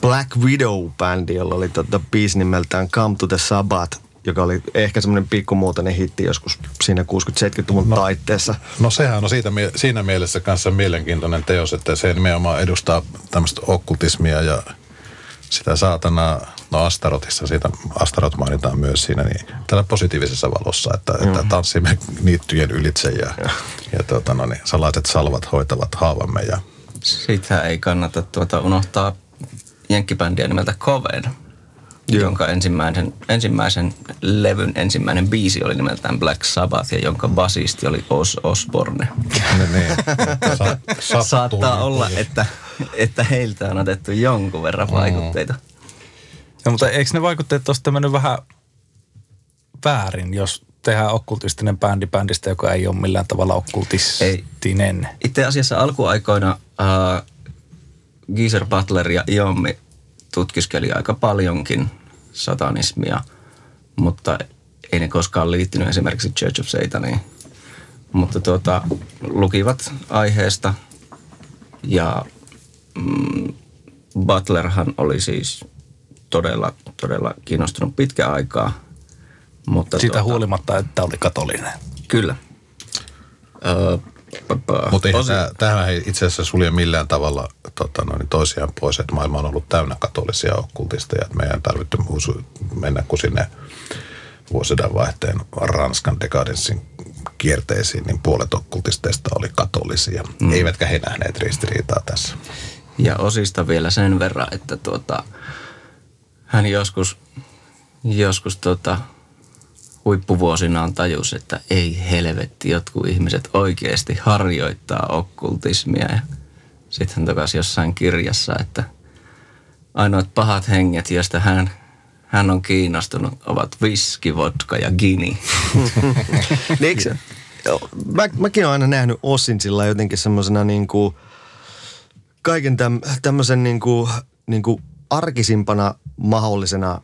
S4: Black Widow-bändi, jolla oli tota, biisi nimeltään Come to the Sabbath, joka oli ehkä semmoinen pikkumuotoinen hitti joskus siinä 60-70-luvun no. taitteessa.
S6: No sehän on siitä, siinä mielessä kanssa mielenkiintoinen teos, että se nimenomaan edustaa tämmöistä okkultismia ja sitä saatanaa, no Astarotissa, siitä Astarot mainitaan myös siinä, niin tällä positiivisessa valossa, että, että tanssimme niittyjen ylitse ja, ja tuota, no niin, salaiset salvat hoitavat haavamme ja
S5: siitä ei kannata tuota unohtaa jenkkibändiä nimeltä Coven,
S4: Joo.
S5: jonka ensimmäisen, ensimmäisen levyn ensimmäinen biisi oli nimeltään Black Sabbath ja jonka basisti oli Os Osborne.
S6: niin, niin, sa,
S5: Saattaa olla, että, että heiltä on otettu jonkun verran vaikutteita.
S3: Ja, mutta eikö ne vaikutteet ole mennyt vähän väärin, jos tehdään okkultistinen bändi bändistä, joka ei ole millään tavalla okkultistinen?
S5: Itse asiassa alkuaikoina äh, Geezer Butler ja Iommi tutkiskeli aika paljonkin satanismia, mutta ei ne koskaan liittynyt esimerkiksi Church of Sataniin. Mutta tuota, lukivat aiheesta ja mm, Butlerhan oli siis todella, todella kiinnostunut pitkä aikaa. Mutta
S3: Siitä
S5: tuota,
S3: huolimatta, että oli katolinen.
S5: Kyllä. Öö,
S6: Mutta tämähän ei itse asiassa sulje millään tavalla tota, noin, toisiaan pois, että maailma on ollut täynnä katolisia okkultisteja, että meidän ei tarvitse usu- mennä kuin sinne vuosisadan vaihteen Ranskan dekadenssin kierteisiin, niin puolet okkultisteista oli katolisia. Mm. Eivätkä he nähneet ristiriitaa tässä.
S5: Ja osista vielä sen verran, että tuota, hän joskus, joskus tuota, huippuvuosinaan tajus, että ei helvetti, jotkut ihmiset oikeasti harjoittaa okkultismia. Ja sitten takaisin jossain kirjassa, että ainoat pahat henget, joista hän, hän on kiinnostunut, ovat viski, vodka ja gini.
S4: Eikö mä, mäkin olen aina nähnyt Ossin sillä jotenkin semmoisena niin kuin kaiken täm, tämmöisen niin kuin, niin kuin arkisimpana mahdollisena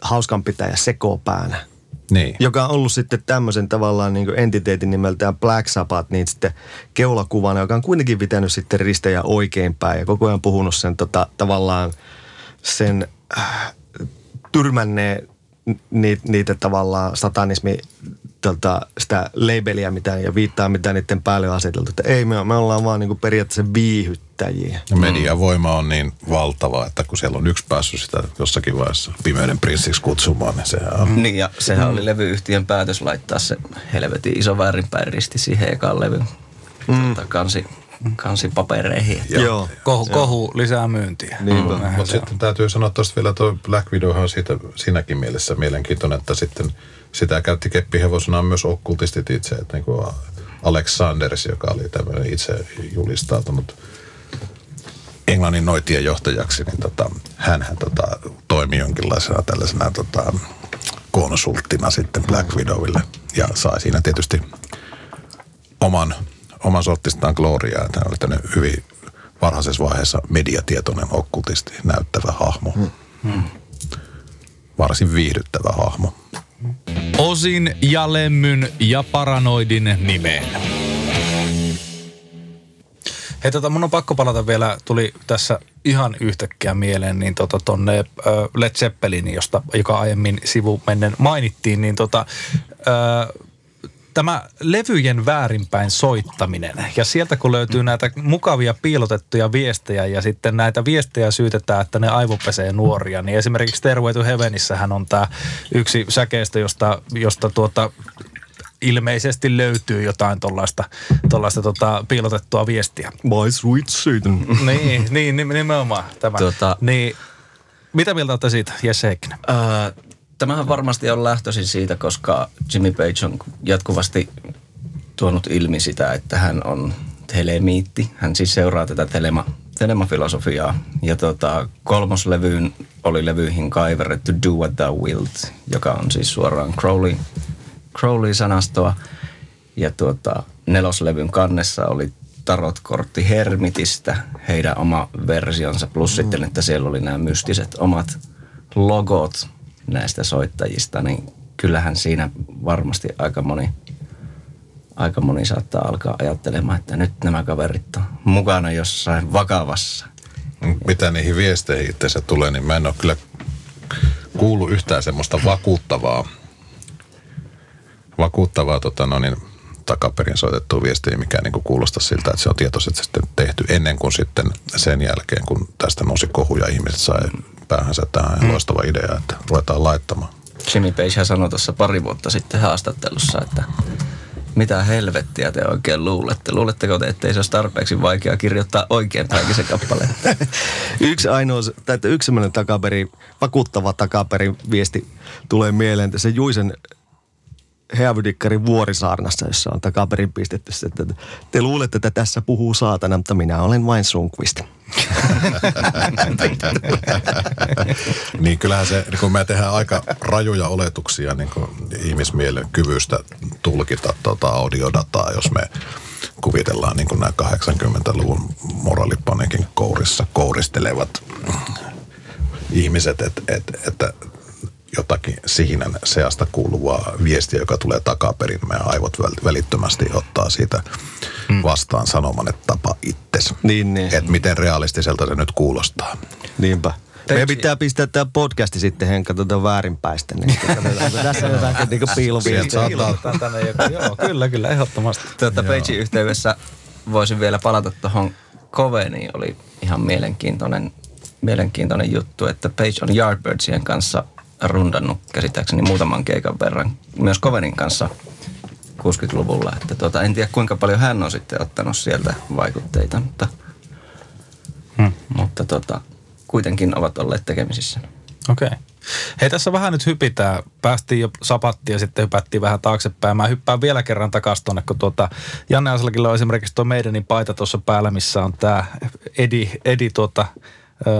S4: hauskanpitäjä sekopäänä.
S6: Niin.
S4: Joka on ollut sitten tämmöisen tavallaan niin kuin entiteetin nimeltään Black Sabbath, niin sitten keulakuvana, joka on kuitenkin pitänyt sitten ristejä oikeinpäin ja koko ajan puhunut sen tota, tavallaan sen äh, tyrmänneen ni, niitä tavallaan satanismi tota, sitä labeliä mitä, ja viittaa mitä niiden päälle on aseteltu. Että ei, me, me ollaan vaan niin kuin periaatteessa viihyttäjiä.
S6: Ja median voima on niin valtava, että kun siellä on yksi päässyt sitä jossakin vaiheessa pimeyden prinssiksi kutsumaan, niin sehän on...
S5: Niin ja sehän oli levyyhtiön päätös laittaa se helvetin iso väärinpäin risti siihen ekaan levyn mm. tuota, kansi, kansipapereihin.
S4: Joo. Joo.
S3: Kohu, kohu lisää myyntiä.
S4: Niinpä.
S3: Näinhän
S6: Mutta sitten täytyy sanoa tuosta vielä, tuo Black Widow on siitä, siinäkin mielessä mielenkiintoinen, että sitten sitä käytti keppihevosena myös okkultistit itse, että niin kuin Alex Sanders, joka oli tämmöinen itse julistautunut Englannin noitien johtajaksi, niin tota, hänhän tota, toimi jonkinlaisena tällaisena tota, konsulttina sitten Black Widowille ja sai siinä tietysti oman, oman sortistaan gloriaa, että hän oli tämmöinen hyvin varhaisessa vaiheessa mediatietoinen okkultisti, näyttävä hahmo. Hmm. Varsin viihdyttävä hahmo.
S2: Osin ja lemmyn ja paranoidin nimeen.
S3: Hei, tota, mun on pakko palata vielä, tuli tässä ihan yhtäkkiä mieleen, niin tota, tonne ö, Led Zeppelin, josta, joka aiemmin sivumennen mainittiin, niin tota, ö, tämä levyjen väärinpäin soittaminen. Ja sieltä kun löytyy näitä mukavia piilotettuja viestejä ja sitten näitä viestejä syytetään, että ne aivopesee nuoria, niin esimerkiksi Stairway to Heavenissähän on tämä yksi säkeistö, josta, josta tuota, ilmeisesti löytyy jotain tuollaista tollaista tota, piilotettua viestiä.
S4: My sweet Satan.
S3: niin, niin, nim- nimenomaan tämä.
S5: Tota-
S3: Niin, mitä mieltä olette siitä, Jesse Heikkinen?
S5: Öö, tämähän varmasti on lähtöisin siitä, koska Jimmy Page on jatkuvasti tuonut ilmi sitä, että hän on telemiitti. Hän siis seuraa tätä telema, telemafilosofiaa. Ja tota, kolmoslevyyn oli levyihin kaiverrettu Do What Thou Wilt, joka on siis suoraan Crowley, Crowley-sanastoa. Ja tuota, neloslevyn kannessa oli tarotkortti Hermitistä, heidän oma versionsa, plus sitten, että siellä oli nämä mystiset omat logot näistä soittajista, niin kyllähän siinä varmasti aika moni, aika moni saattaa alkaa ajattelemaan, että nyt nämä kaverit on mukana jossain vakavassa.
S6: Mitä niihin viesteihin itse tulee, niin mä en ole kyllä kuullut yhtään semmoista vakuuttavaa, vakuuttavaa tota no niin, takaperin soitettua viestiä, mikä niin kuulostaa siltä, että se on tietoisesti tehty ennen kuin sitten sen jälkeen, kun tästä nousi kohu ja ihmiset sai päähänsä tähän loistava idea, että ruvetaan laittamaan.
S5: Jimmy Page sanoi tuossa pari vuotta sitten haastattelussa, että mitä helvettiä te oikein luulette? Luuletteko te, ettei se olisi tarpeeksi vaikea kirjoittaa oikein päinkin se kappale?
S4: yksi ainoa, tai että yksi semmoinen takaperi, vakuuttava takaperin viesti tulee mieleen, että se Juisen Heavydikkarin vuorisaarnassa, jossa on takaperin pistetty että te luulette, että tässä puhuu saatana, mutta minä olen vain Sunkvist.
S6: Niin kyllähän se, kun me tehdään aika rajuja oletuksia niin ihmismielen kyvystä tulkita tuota audiodataa, jos me kuvitellaan niin nämä 80-luvun moraalipanikin kourissa kouristelevat ihmiset, että, että, että jotakin siinä seasta kuuluvaa viestiä, joka tulee takaperin. Meidän aivot välittömästi ottaa siitä vastaan sanoman, että tapa itses.
S4: Niin, niin.
S6: Että miten realistiselta se nyt kuulostaa.
S4: Niinpä. Meidän pitää pistää tämä podcasti sitten Henkka tuota väärinpäistä. Niin tässä jotakin niin piiloviestiä?
S3: Joo, kyllä, kyllä, ehdottomasti.
S5: Tuota, Pagein yhteydessä voisin vielä palata tuohon Coveniin. Oli ihan mielenkiintoinen, mielenkiintoinen juttu, että Page on Yardbirdsien kanssa rundannut käsittääkseni muutaman keikan verran myös Covenin kanssa 60-luvulla. Että tuota, en tiedä kuinka paljon hän on sitten ottanut sieltä vaikutteita, mutta, hmm. mutta tuota, kuitenkin ovat olleet tekemisissä.
S3: Okei. Okay. Hei, tässä vähän nyt hypitään. Päästiin jo sapattiin ja sitten hypättiin vähän taaksepäin. Mä hyppään vielä kerran takaisin tuonne, kun tuota, Janne Aselakilla on esimerkiksi tuo meidänin paita tuossa päällä, missä on tämä Edi, Edi tuota, ö,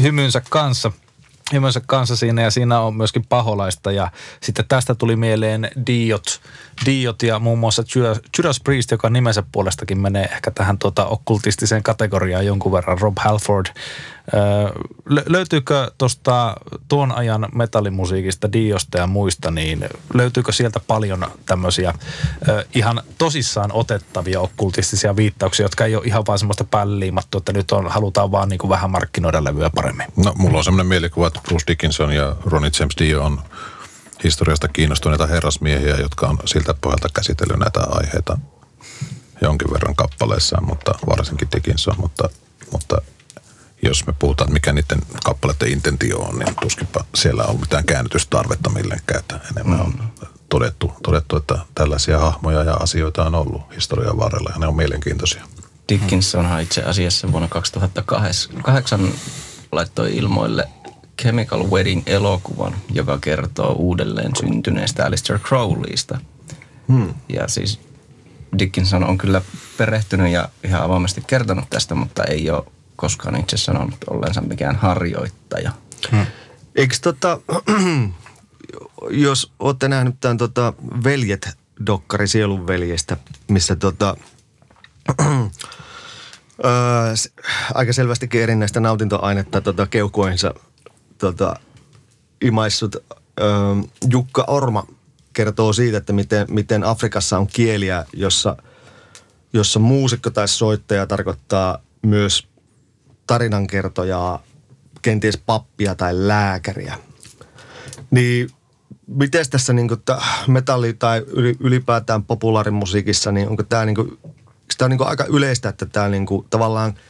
S3: hymynsä kanssa – himönsä kanssa siinä ja siinä on myöskin paholaista ja sitten tästä tuli mieleen Diot, Diot ja muun muassa Judas Priest, joka nimensä puolestakin menee ehkä tähän tuota okkultistiseen kategoriaan jonkun verran, Rob Halford. Löytyykö tuosta tuon ajan metallimusiikista, Diosta ja muista, niin löytyykö sieltä paljon tämmöisiä ihan tosissaan otettavia okkultistisia viittauksia, jotka ei ole ihan vaan semmoista pälliimattu, että nyt on, halutaan vaan niin kuin vähän markkinoida levyä paremmin?
S6: No mulla on semmoinen mielikuva, että Bruce Dickinson ja Ronnie James Dio on historiasta kiinnostuneita herrasmiehiä, jotka on siltä pohjalta käsitellyt näitä aiheita jonkin verran kappaleissaan, mutta varsinkin Dickinson, mutta, mutta jos me puhutaan, mikä niiden kappaleiden intentio on, niin tuskinpa siellä on mitään käännytystarvetta millekään. Että enemmän on todettu, todettu, että tällaisia hahmoja ja asioita on ollut historian varrella ja ne on mielenkiintoisia.
S5: Dickinsonhan itse asiassa vuonna 2008 laittoi ilmoille Chemical Wedding-elokuvan, joka kertoo uudelleen syntyneestä Alistair Crowleysta. Hmm. Ja siis Dickinson on kyllä perehtynyt ja ihan avoimesti kertonut tästä, mutta ei ole koskaan itse sanonut ollensa mikään harjoittaja. Hmm.
S4: Eikö tota, jos olette nähnyt tämän tota Veljet dokkari Sielun veljestä, missä tota, öö, aika selvästikin erinäistä nautintoainetta tota, keuhkoihinsa tota, imaissut ö, Jukka Orma kertoo siitä, että miten, miten Afrikassa on kieliä, jossa, jossa muusikko tai soittaja tarkoittaa myös tarinankertojaa, kenties pappia tai lääkäriä. Niin miten tässä niin kuin, metalli- tai ylipäätään populaarimusiikissa, niin onko tämä, niin kuin, tämä on niin kuin aika yleistä, että tämä niin kuin, tavallaan –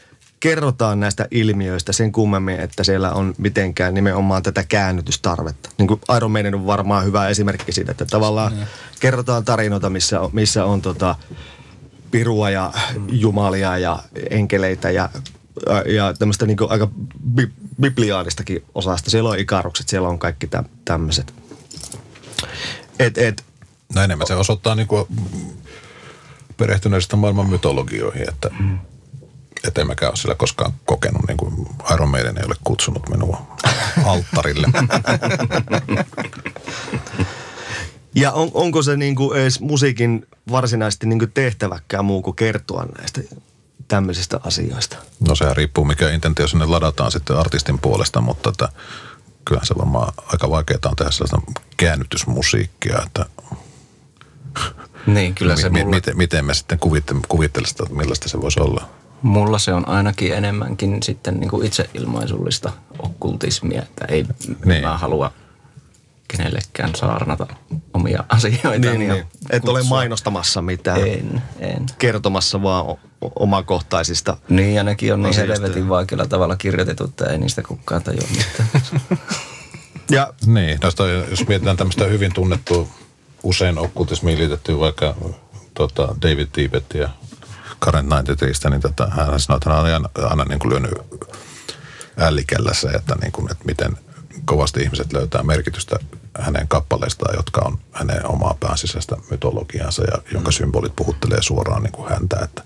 S4: kerrotaan näistä ilmiöistä sen kummemmin, että siellä on mitenkään nimenomaan tätä käännytystarvetta. Niin kuin Iron Maiden on varmaan hyvä esimerkki siitä, että tavallaan mm. kerrotaan tarinoita, missä on, missä on tota, pirua ja jumalia ja enkeleitä ja, ja tämmöistä niin aika bi, bibliaanistakin osasta. Siellä on ikarukset, siellä on kaikki tämmöiset. Et, et,
S6: no enemmän se osoittaa niin kuin perehtyneistä maailman mytologioihin, että mm että en mäkään ole sillä koskaan kokenut, niin kuin Iron Maiden ei ole kutsunut minua alttarille.
S4: Ja on, onko se niin kuin edes musiikin varsinaisesti niin kuin tehtäväkään muu kuin kertoa näistä tämmöisistä asioista?
S6: No sehän riippuu mikä intentio sinne ladataan sitten artistin puolesta, mutta että kyllähän se varmaan aika vaikeaa on tehdä sellaista käännytysmusiikkia, että
S5: niin, kyllä se
S6: mi- mulla... miten, miten me sitten kuvittelisimme, että millaista se voisi olla?
S5: Mulla se on ainakin enemmänkin sitten niin kuin itseilmaisullista okkultismia, että ei niin. mä halua kenellekään saarnata omia asioita. Niin, niin.
S4: Et ole mainostamassa mitään.
S5: En, en.
S4: Kertomassa vaan omakohtaisista
S5: Niin, ja nekin on niin helvetin vaikealla tavalla kirjoitettu, että ei niistä kukaan tajua mitään.
S6: ja, niin, noista, jos mietitään tämmöistä hyvin tunnettua, usein okkultismiin liitettyä vaikka tota, David Tibettia Current 93, niin tota, hän sanoi, että hän on aina, aina niin kuin lyönyt ällikällässä, että, niin kuin, että miten kovasti ihmiset löytää merkitystä hänen kappaleistaan, jotka on hänen omaa pääsisäistä mytologiansa ja jonka symbolit puhuttelee suoraan niin kuin häntä. Että,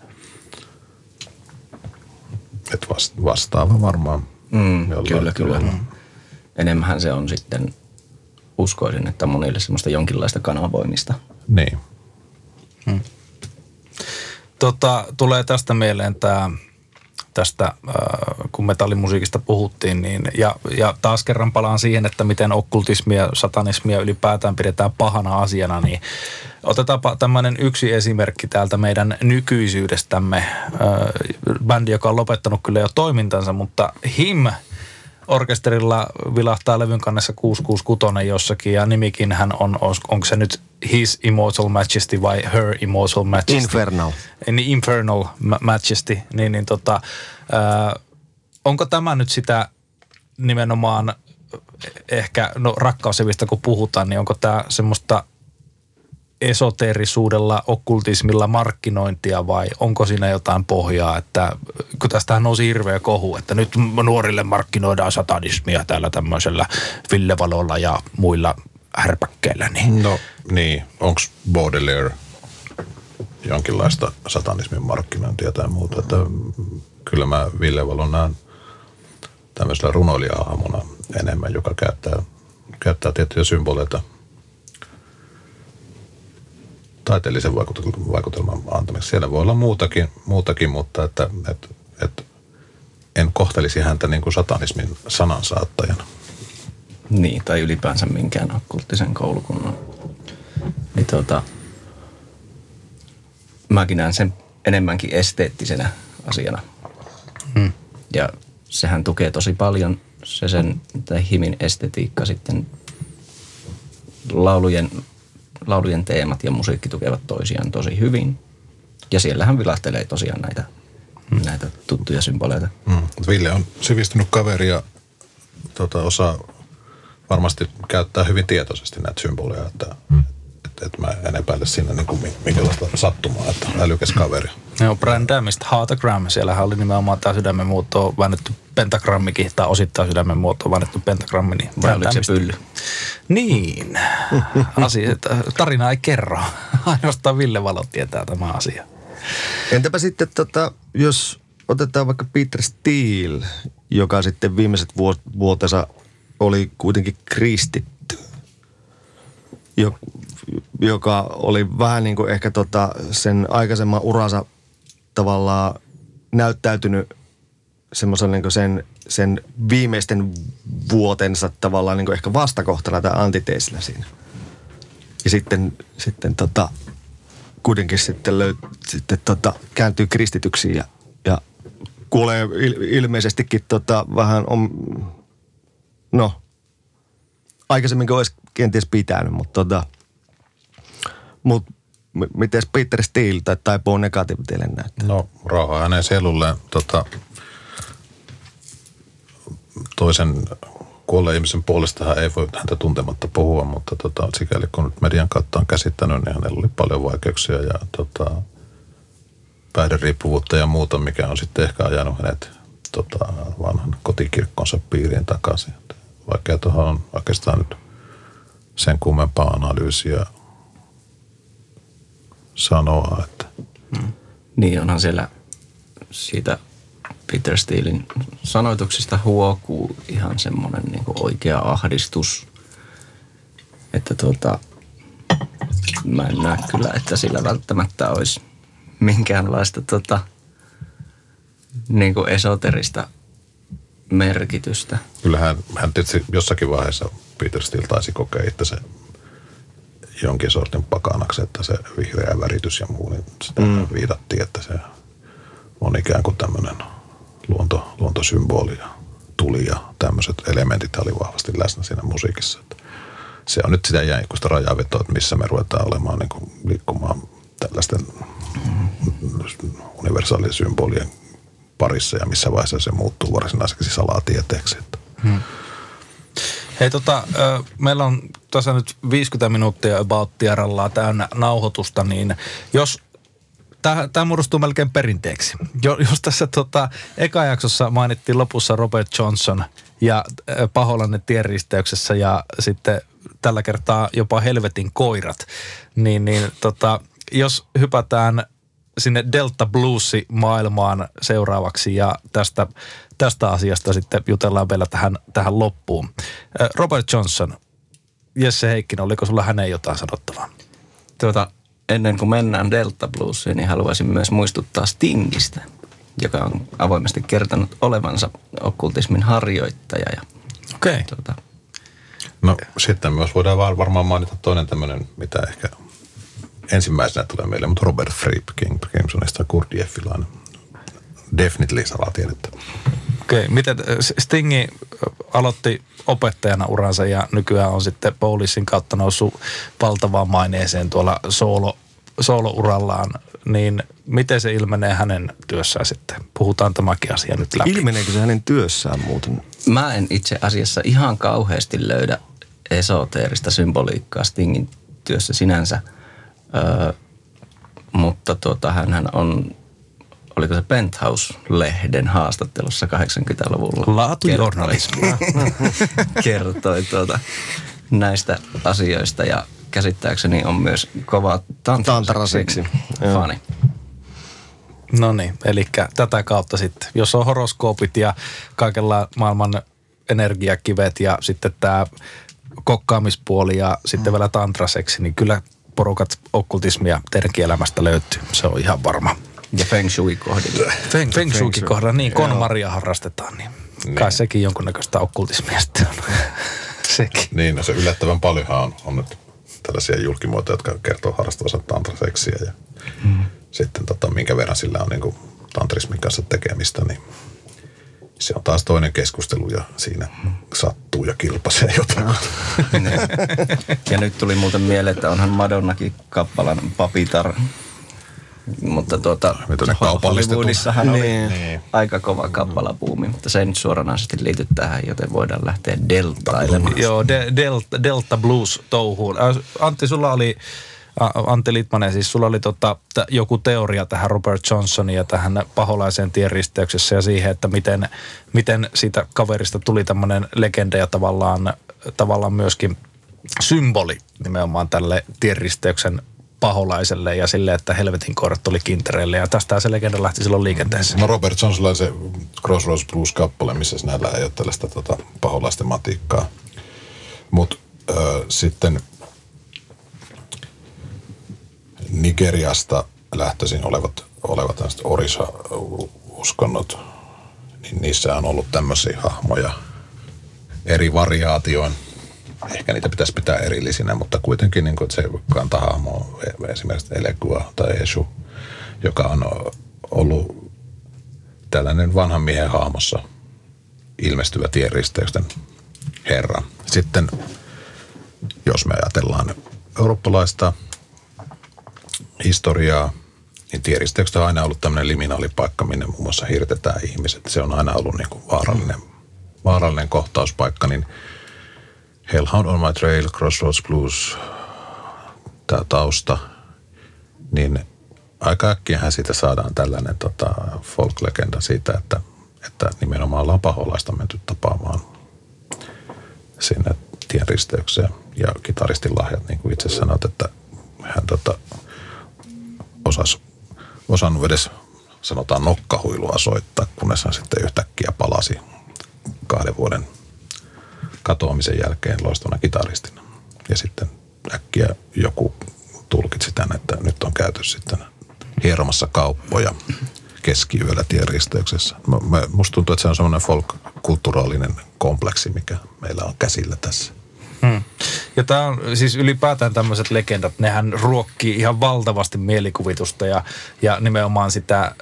S6: että vastaava varmaan.
S5: Mm, kyllä, kyllä. Mm. Enemmän se on sitten, uskoisin, että monille semmoista jonkinlaista kanavoimista.
S6: Niin.
S3: Hmm. Tota, tulee tästä mieleen tämä tästä, äh, kun metallimusiikista puhuttiin, niin, ja, ja taas kerran palaan siihen, että miten okkultismia, satanismia ylipäätään pidetään pahana asiana, niin otetaanpa tämmöinen yksi esimerkki täältä meidän nykyisyydestämme. Äh, bändi, joka on lopettanut kyllä jo toimintansa, mutta Him – orkesterilla vilahtaa levyn kannessa 666 jossakin ja nimikin hän on, onko se nyt His Immortal Majesty vai Her Immortal Majesty?
S4: Infernal.
S3: Niin Infernal Majesty, niin, niin tota, ää, onko tämä nyt sitä nimenomaan ehkä, no rakkausevistä kun puhutaan, niin onko tämä semmoista esoteerisuudella, okkultismilla markkinointia vai onko siinä jotain pohjaa, että kun tästähän nousi hirveä kohu, että nyt nuorille markkinoidaan satanismia täällä tämmöisellä villevalolla ja muilla härpäkkeillä. Niin.
S6: No niin, onko Baudelaire jonkinlaista satanismin markkinointia tai muuta, että kyllä mä Ville Valon näen tämmöisellä runoilija enemmän, joka käyttää, käyttää tiettyjä symboleita – taiteellisen vaikutelman antamiseksi. Siellä voi olla muutakin, muutakin mutta että, että, että en kohtelisi häntä niin kuin satanismin sanansaattajana.
S5: Niin, tai ylipäänsä minkään okkulttisen koulukunnan. Niin tuota, mäkin näen sen enemmänkin esteettisenä asiana. Hmm. Ja sehän tukee tosi paljon se sen tai himin estetiikka sitten laulujen laulujen teemat ja musiikki tukevat toisiaan tosi hyvin. Ja siellähän vilahtelee tosiaan näitä, mm. näitä tuttuja symboleita.
S6: Mm. Ville on sivistynyt kaveri ja tota, osaa varmasti käyttää hyvin tietoisesti näitä symboleja, että, mm. Että, että mä en epäile siinä niin kuin minkälaista sattumaa, että älykäs kaveri.
S3: Joo, brändäämistä Heartagram. Siellähän oli nimenomaan tämä sydämen muotoon väännetty pentagrammikin, tai osittain sydämen muotoon väännetty pentagrammi. Niin
S5: Vai se pylly?
S3: Niin. asia, tarina ei kerro. Ainoastaan Ville Valo tietää tämä asia.
S4: Entäpä sitten, tota, jos otetaan vaikka Peter Steele, joka sitten viimeiset vuotensa oli kuitenkin kristitty, joka oli vähän niin kuin ehkä tota sen aikaisemman uransa tavallaan näyttäytynyt semmoisen niin sen, sen viimeisten vuotensa tavallaan niin ehkä vastakohtana tai antiteesillä siinä. Ja sitten, sitten tota, kuitenkin sitten, löyt, sitten tota, kääntyy kristityksiin ja, ja kuulee il, ilmeisestikin tota, vähän on, no, aikaisemmin olisi kenties pitänyt, mutta tota, mut, miten Peter Steele tai taipuu negatiiviteille näyttää?
S6: No rauha hänen sielulleen. Tota, toisen kuolleen ihmisen puolesta ei voi häntä tuntematta puhua, mutta tota, sikäli kun nyt median kautta on käsittänyt, niin hänellä oli paljon vaikeuksia ja tota, päihderiippuvuutta ja muuta, mikä on sitten ehkä ajanut hänet tota, vanhan kotikirkkonsa piiriin takaisin. Vaikka tuohon on oikeastaan nyt sen kummempaa analyysiä sanoa. Että.
S5: Hmm. Niin onhan siellä siitä Peter Steelin sanoituksista huokuu ihan semmoinen niin oikea ahdistus, että tuota, mä en näe kyllä, että sillä välttämättä olisi minkäänlaista tota, niin kuin esoterista merkitystä.
S6: Kyllähän hän tietysti jossakin vaiheessa Peter Steele taisi kokea että se jonkin sortin pakanaksi, että se vihreä väritys ja muu, niin sitä mm. viitattiin, että se on ikään kuin tämmöinen luonto, luontosymboli ja tuli ja tämmöiset elementit oli vahvasti läsnä siinä musiikissa. Että se on nyt sitä jäikuista rajavetoa, että missä me ruvetaan olemaan niin kuin liikkumaan tällaisten universaalien symbolien parissa ja missä vaiheessa se muuttuu varsinaiseksi salatieteeksi. Hmm.
S3: Hei tota, meillä on tässä nyt 50 minuuttia about täynnä nauhoitusta, niin jos tämä muodostuu melkein perinteeksi. Jo, jos tässä tota, eka jaksossa mainittiin lopussa Robert Johnson ja Paholainen tienristeyksessä ja sitten tällä kertaa jopa Helvetin koirat, niin, niin tota, jos hypätään sinne Delta Bluesi maailmaan seuraavaksi ja tästä, tästä asiasta sitten jutellaan vielä tähän, tähän loppuun. Robert Johnson, Jesse Heikkinen, oliko sulla hänen jotain sanottavaa?
S5: Tuota, ennen kuin mennään Delta Bluesiin, niin haluaisin myös muistuttaa Stingistä, joka on avoimesti kertonut olevansa okkultismin harjoittaja. Ja,
S3: Okei.
S5: tuota,
S6: No sitten myös voidaan varmaan mainita toinen tämmöinen, mitä ehkä ensimmäisenä tulee meille, mutta Robert Fripp King Crimsonista Kurdiefilainen. Definitely salatiedettä.
S3: Okei, miten äh, Stingi äh, aloitti opettajana uransa ja nykyään on sitten Polisin kautta noussut valtavaan maineeseen tuolla soolo, soolourallaan, niin miten se ilmenee hänen työssään sitten? Puhutaan tämäkin asia nyt läpi.
S4: Ilmeneekö se hänen työssään muuten?
S5: mä en itse asiassa ihan kauheasti löydä esoteerista symboliikkaa Stingin työssä sinänsä, öö, mutta tuota, hänhän on, oliko se Penthouse-lehden haastattelussa 80-luvulla.
S3: Laatujournalismia.
S5: Kertoi, kertoi tuota, näistä asioista ja käsittääkseni on myös kova
S4: Tantaraseksi,
S5: fani.
S3: No niin, eli tätä kautta sitten, jos on horoskoopit ja kaikella maailman energiakivet ja sitten tämä kokkaamispuoli ja sitten vielä tantraseksi, niin kyllä porukat okkultismia teidänkin elämästä löytyy. Se on ihan varma.
S5: Ja Feng Shui kohdilla.
S3: Feng, Feng Shuikin kohdalla, niin konmaria harrastetaan, niin kai sekin jonkunnäköistä okkultismia sitten on. sekin.
S6: Niin, no se yllättävän paljonhan on, on nyt tällaisia julkimuotoja, jotka kertoo harrastavansa tantraseksiä ja mm. sitten tota, minkä verran sillä on niin kuin tantrismin kanssa tekemistä, niin se on taas toinen keskustelu ja siinä sattuu ja kilpasee jotain.
S5: Ja nyt tuli muuten mieleen, että onhan Madonnakin kappalan papitar. Mutta tuota? Hollywoodissahan oli
S4: Niin.
S5: aika kova kappalapuumi, mutta se ei nyt suoranaisesti liity tähän, joten voidaan lähteä deltailemaan.
S3: Joo, de, Delta, Delta Blues touhuun. Äh, Antti, sulla oli, Ä, Antti Litmanen, siis sulla oli tota, joku teoria tähän Robert Johnsonin ja tähän paholaiseen tienristeyksessä ja siihen, että miten, miten siitä kaverista tuli tämmöinen legenda ja tavallaan, tavallaan myöskin symboli nimenomaan tälle tienristeyksen paholaiselle ja sille, että helvetin koirat tuli kintereille ja tästä se legenda lähti silloin liikenteeseen.
S6: No Robert Johnsonilla se Crossroads Blues-kappale, missä sinällä ei ole tällaista tota, paholaistematiikkaa. Mutta sitten Nigeriasta lähtöisin olevat, olevat orisa-uskonnot, niin niissä on ollut tämmöisiä hahmoja eri variaatioin. Ehkä niitä pitäisi pitää erillisinä, mutta kuitenkin niin kuin, se kantahahmo on esimerkiksi Elegua tai Eshu, joka on ollut tällainen vanhan miehen hahmossa ilmestyvä tienristeysten herra. Sitten jos me ajatellaan eurooppalaista historiaa, niin tieristeykset on aina ollut tämmöinen liminaalipaikka, minne muun muassa hirtetään ihmiset. Se on aina ollut niin kuin vaarallinen, vaarallinen kohtauspaikka, niin Hellhound on my trail, Crossroads Blues, tämä tausta, niin aika äkkiähän siitä saadaan tällainen tota, folk-legenda siitä, että, että nimenomaan ollaan paholaista menty tapaamaan sinne tienristeykseen. Ja kitaristin lahjat, niin kuin itse sanot, että hän tota, osasi, osannut edes sanotaan nokkahuilua soittaa, kunnes hän sitten yhtäkkiä palasi kahden vuoden katoamisen jälkeen loistona kitaristina. Ja sitten äkkiä joku tulkitsi tämän, että nyt on käyty sitten hieromassa kauppoja keskiyöllä tienristeyksessä. Musta tuntuu, että se on semmoinen folk-kulttuurallinen kompleksi, mikä meillä on käsillä tässä.
S3: Hmm. Ja tämä on siis ylipäätään tämmöiset legendat, nehän ruokkii ihan valtavasti mielikuvitusta ja, ja nimenomaan sitä äh,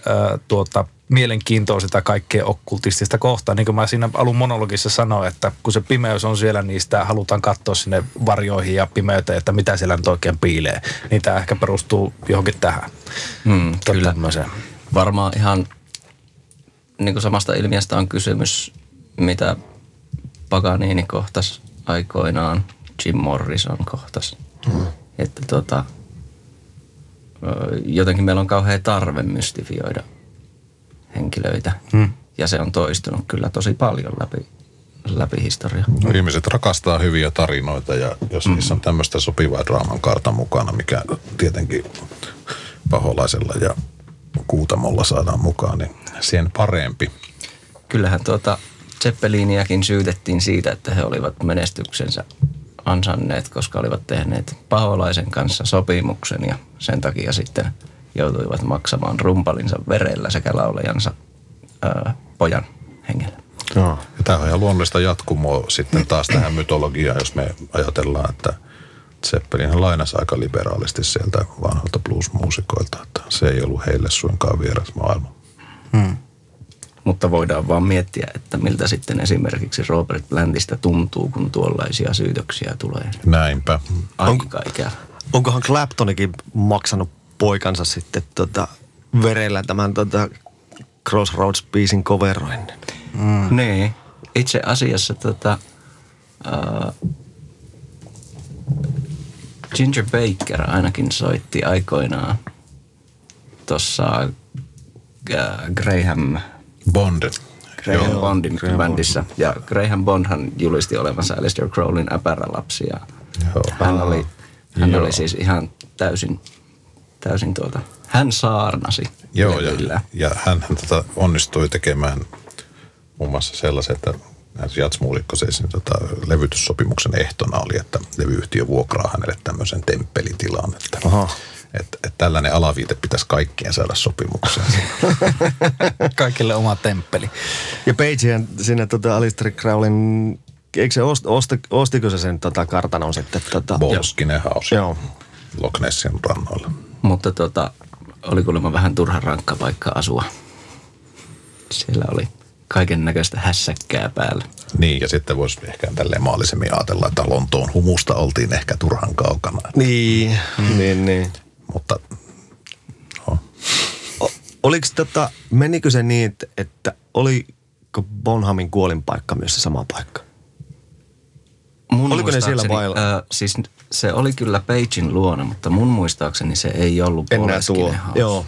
S3: tuota, mielenkiintoa sitä kaikkea okkultistista kohtaan. Niin kuin mä siinä alun monologissa sanoin, että kun se pimeys on siellä, niin sitä halutaan katsoa sinne varjoihin ja pimeyteen, että mitä siellä nyt oikein piilee. Niin tämä ehkä perustuu johonkin tähän.
S5: Mm,
S3: Tota
S5: kyllä.
S3: tämmöiseen.
S5: Varmaan ihan niin kuin samasta ilmiöstä on kysymys, mitä Paganini kohtas aikoinaan, Jim Morrison kohtas. Mm. Että tota, jotenkin meillä on kauhean tarve mystifioida henkilöitä.
S3: Mm.
S5: Ja se on toistunut kyllä tosi paljon läpi, läpi historiaa.
S6: No, ihmiset rakastaa hyviä tarinoita ja jos mm. niissä on tämmöistä sopivaa draaman karta mukana, mikä tietenkin paholaisella ja kuutamolla saadaan mukaan, niin sen parempi.
S5: Kyllähän tuota Zeppeliniäkin syytettiin siitä, että he olivat menestyksensä ansanneet, koska olivat tehneet paholaisen kanssa sopimuksen ja sen takia sitten joutuivat maksamaan rumpalinsa verellä sekä laulajansa ää, pojan hengellä.
S4: Joo.
S6: Ja tämä on ihan luonnollista jatkumoa sitten taas tähän mytologiaan, jos me ajatellaan, että Zeppelin lainasi aika liberaalisti sieltä vanhoilta blues-muusikoilta, että se ei ollut heille suinkaan vieras maailma.
S5: Mutta voidaan vaan miettiä, että miltä sitten esimerkiksi Robert Blandista tuntuu, kun tuollaisia syytöksiä tulee.
S6: Näinpä.
S5: Aika ikävä.
S4: Onkohan Claptonikin maksanut poikansa sitten tota, verellä tämän tota, Crossroads-biisin coveroinnin?
S5: Mm. Niin. Itse asiassa tota, uh, Ginger Baker ainakin soitti aikoinaan tuossa uh, Graham,
S6: Bond.
S5: Graham
S6: Joo.
S5: Bondin
S4: Graham
S5: bändissä. Ja Graham Bondhan julisti olevansa Alistair Crowlin äpärälapsi. Ja
S6: Joo.
S5: hän oli, hän
S6: Joo.
S5: oli siis ihan täysin, täysin tuota, hän saarnasi
S6: Joo, ja,
S5: levyllä.
S6: ja hän, hän tota onnistui tekemään muun muassa sellaisen, että jatsmuulikko siis, niin tota, levytyssopimuksen ehtona oli, että levyyhtiö vuokraa hänelle tämmöisen temppelitilan, että,
S4: Aha.
S6: että, että tällainen alaviite pitäisi kaikkien saada sopimukseen.
S3: Kaikille oma temppeli.
S4: Ja Pagehän sinne tota Alistair Crowlin, eikö se ost, osti, ostiko se sen tota kartanon sitten? Tota,
S6: Bolskinen House
S4: Joo.
S6: Loch Nessin rannoilla.
S5: Mutta tota, oli kuulemma vähän turha rankka paikka asua. Siellä oli kaiken näköistä hässäkkää päällä.
S6: Niin, ja sitten voisi ehkä tälleen maallisemmin ajatella, että Lontoon humusta oltiin ehkä turhan kaukana.
S4: Niin, mm. niin, niin.
S6: Mutta no,
S4: O, oliko tota, menikö se niin, että, että oliko Bonhamin kuolinpaikka myös se sama paikka?
S5: Mun
S4: Oliko ne siellä vailla?
S5: Ö, siis se oli kyllä Pagein luona, mutta mun muistaakseni se ei ollut
S4: Enää tuo.
S5: House.
S4: Joo.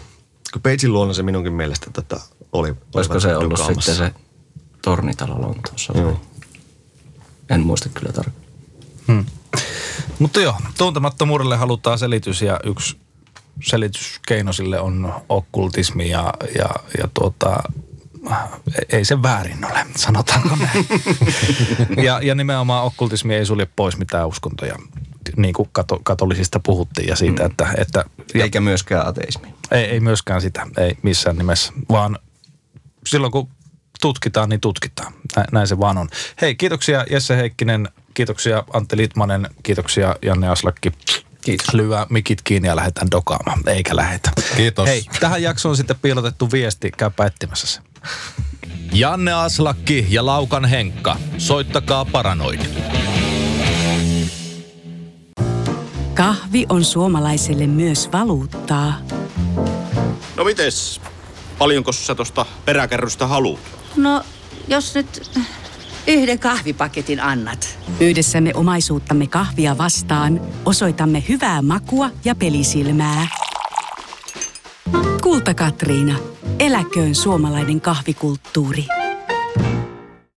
S4: Kun Pagein luona se minunkin mielestä tota, oli.
S5: Olisiko se ollut
S4: dukaamassa.
S5: sitten se tornitalo Lontoossa?
S4: Joo.
S5: En muista kyllä tarkkaan.
S3: Hmm. Mutta joo, tuntemattomuudelle halutaan selitys ja yksi selityskeino sille on okkultismi ja, ja, ja tuota, ei se väärin ole, sanotaanko näin. ja, ja nimenomaan okkultismi ei sulje pois mitään uskontoja, niin kuin kato, katolisista puhuttiin ja siitä, mm. että, että ja
S5: Eikä myöskään ateismi.
S3: ei, ei myöskään sitä, ei missään nimessä, vaan silloin kun tutkitaan, niin tutkitaan. Nä, näin se vaan on. Hei, kiitoksia Jesse Heikkinen, kiitoksia Antti Litmanen, kiitoksia Janne Aslakki.
S5: Kiitos.
S3: Lyö mikit kiinni ja lähdetään dokaamaan, eikä lähetä.
S6: Kiitos.
S3: Hei, tähän jaksoon sitten piilotettu viesti, käypä etsimässä se.
S2: Janne Aslakki ja Laukan Henkka. Soittakaa Paranoid.
S7: Kahvi on suomalaiselle myös valuuttaa.
S8: No mites? Paljonko sä tosta peräkärrystä haluat?
S9: No, jos nyt yhden kahvipaketin annat.
S7: Yhdessämme omaisuuttamme kahvia vastaan osoitamme hyvää makua ja pelisilmää. Kulta Katriina. Eläköön suomalainen kahvikulttuuri.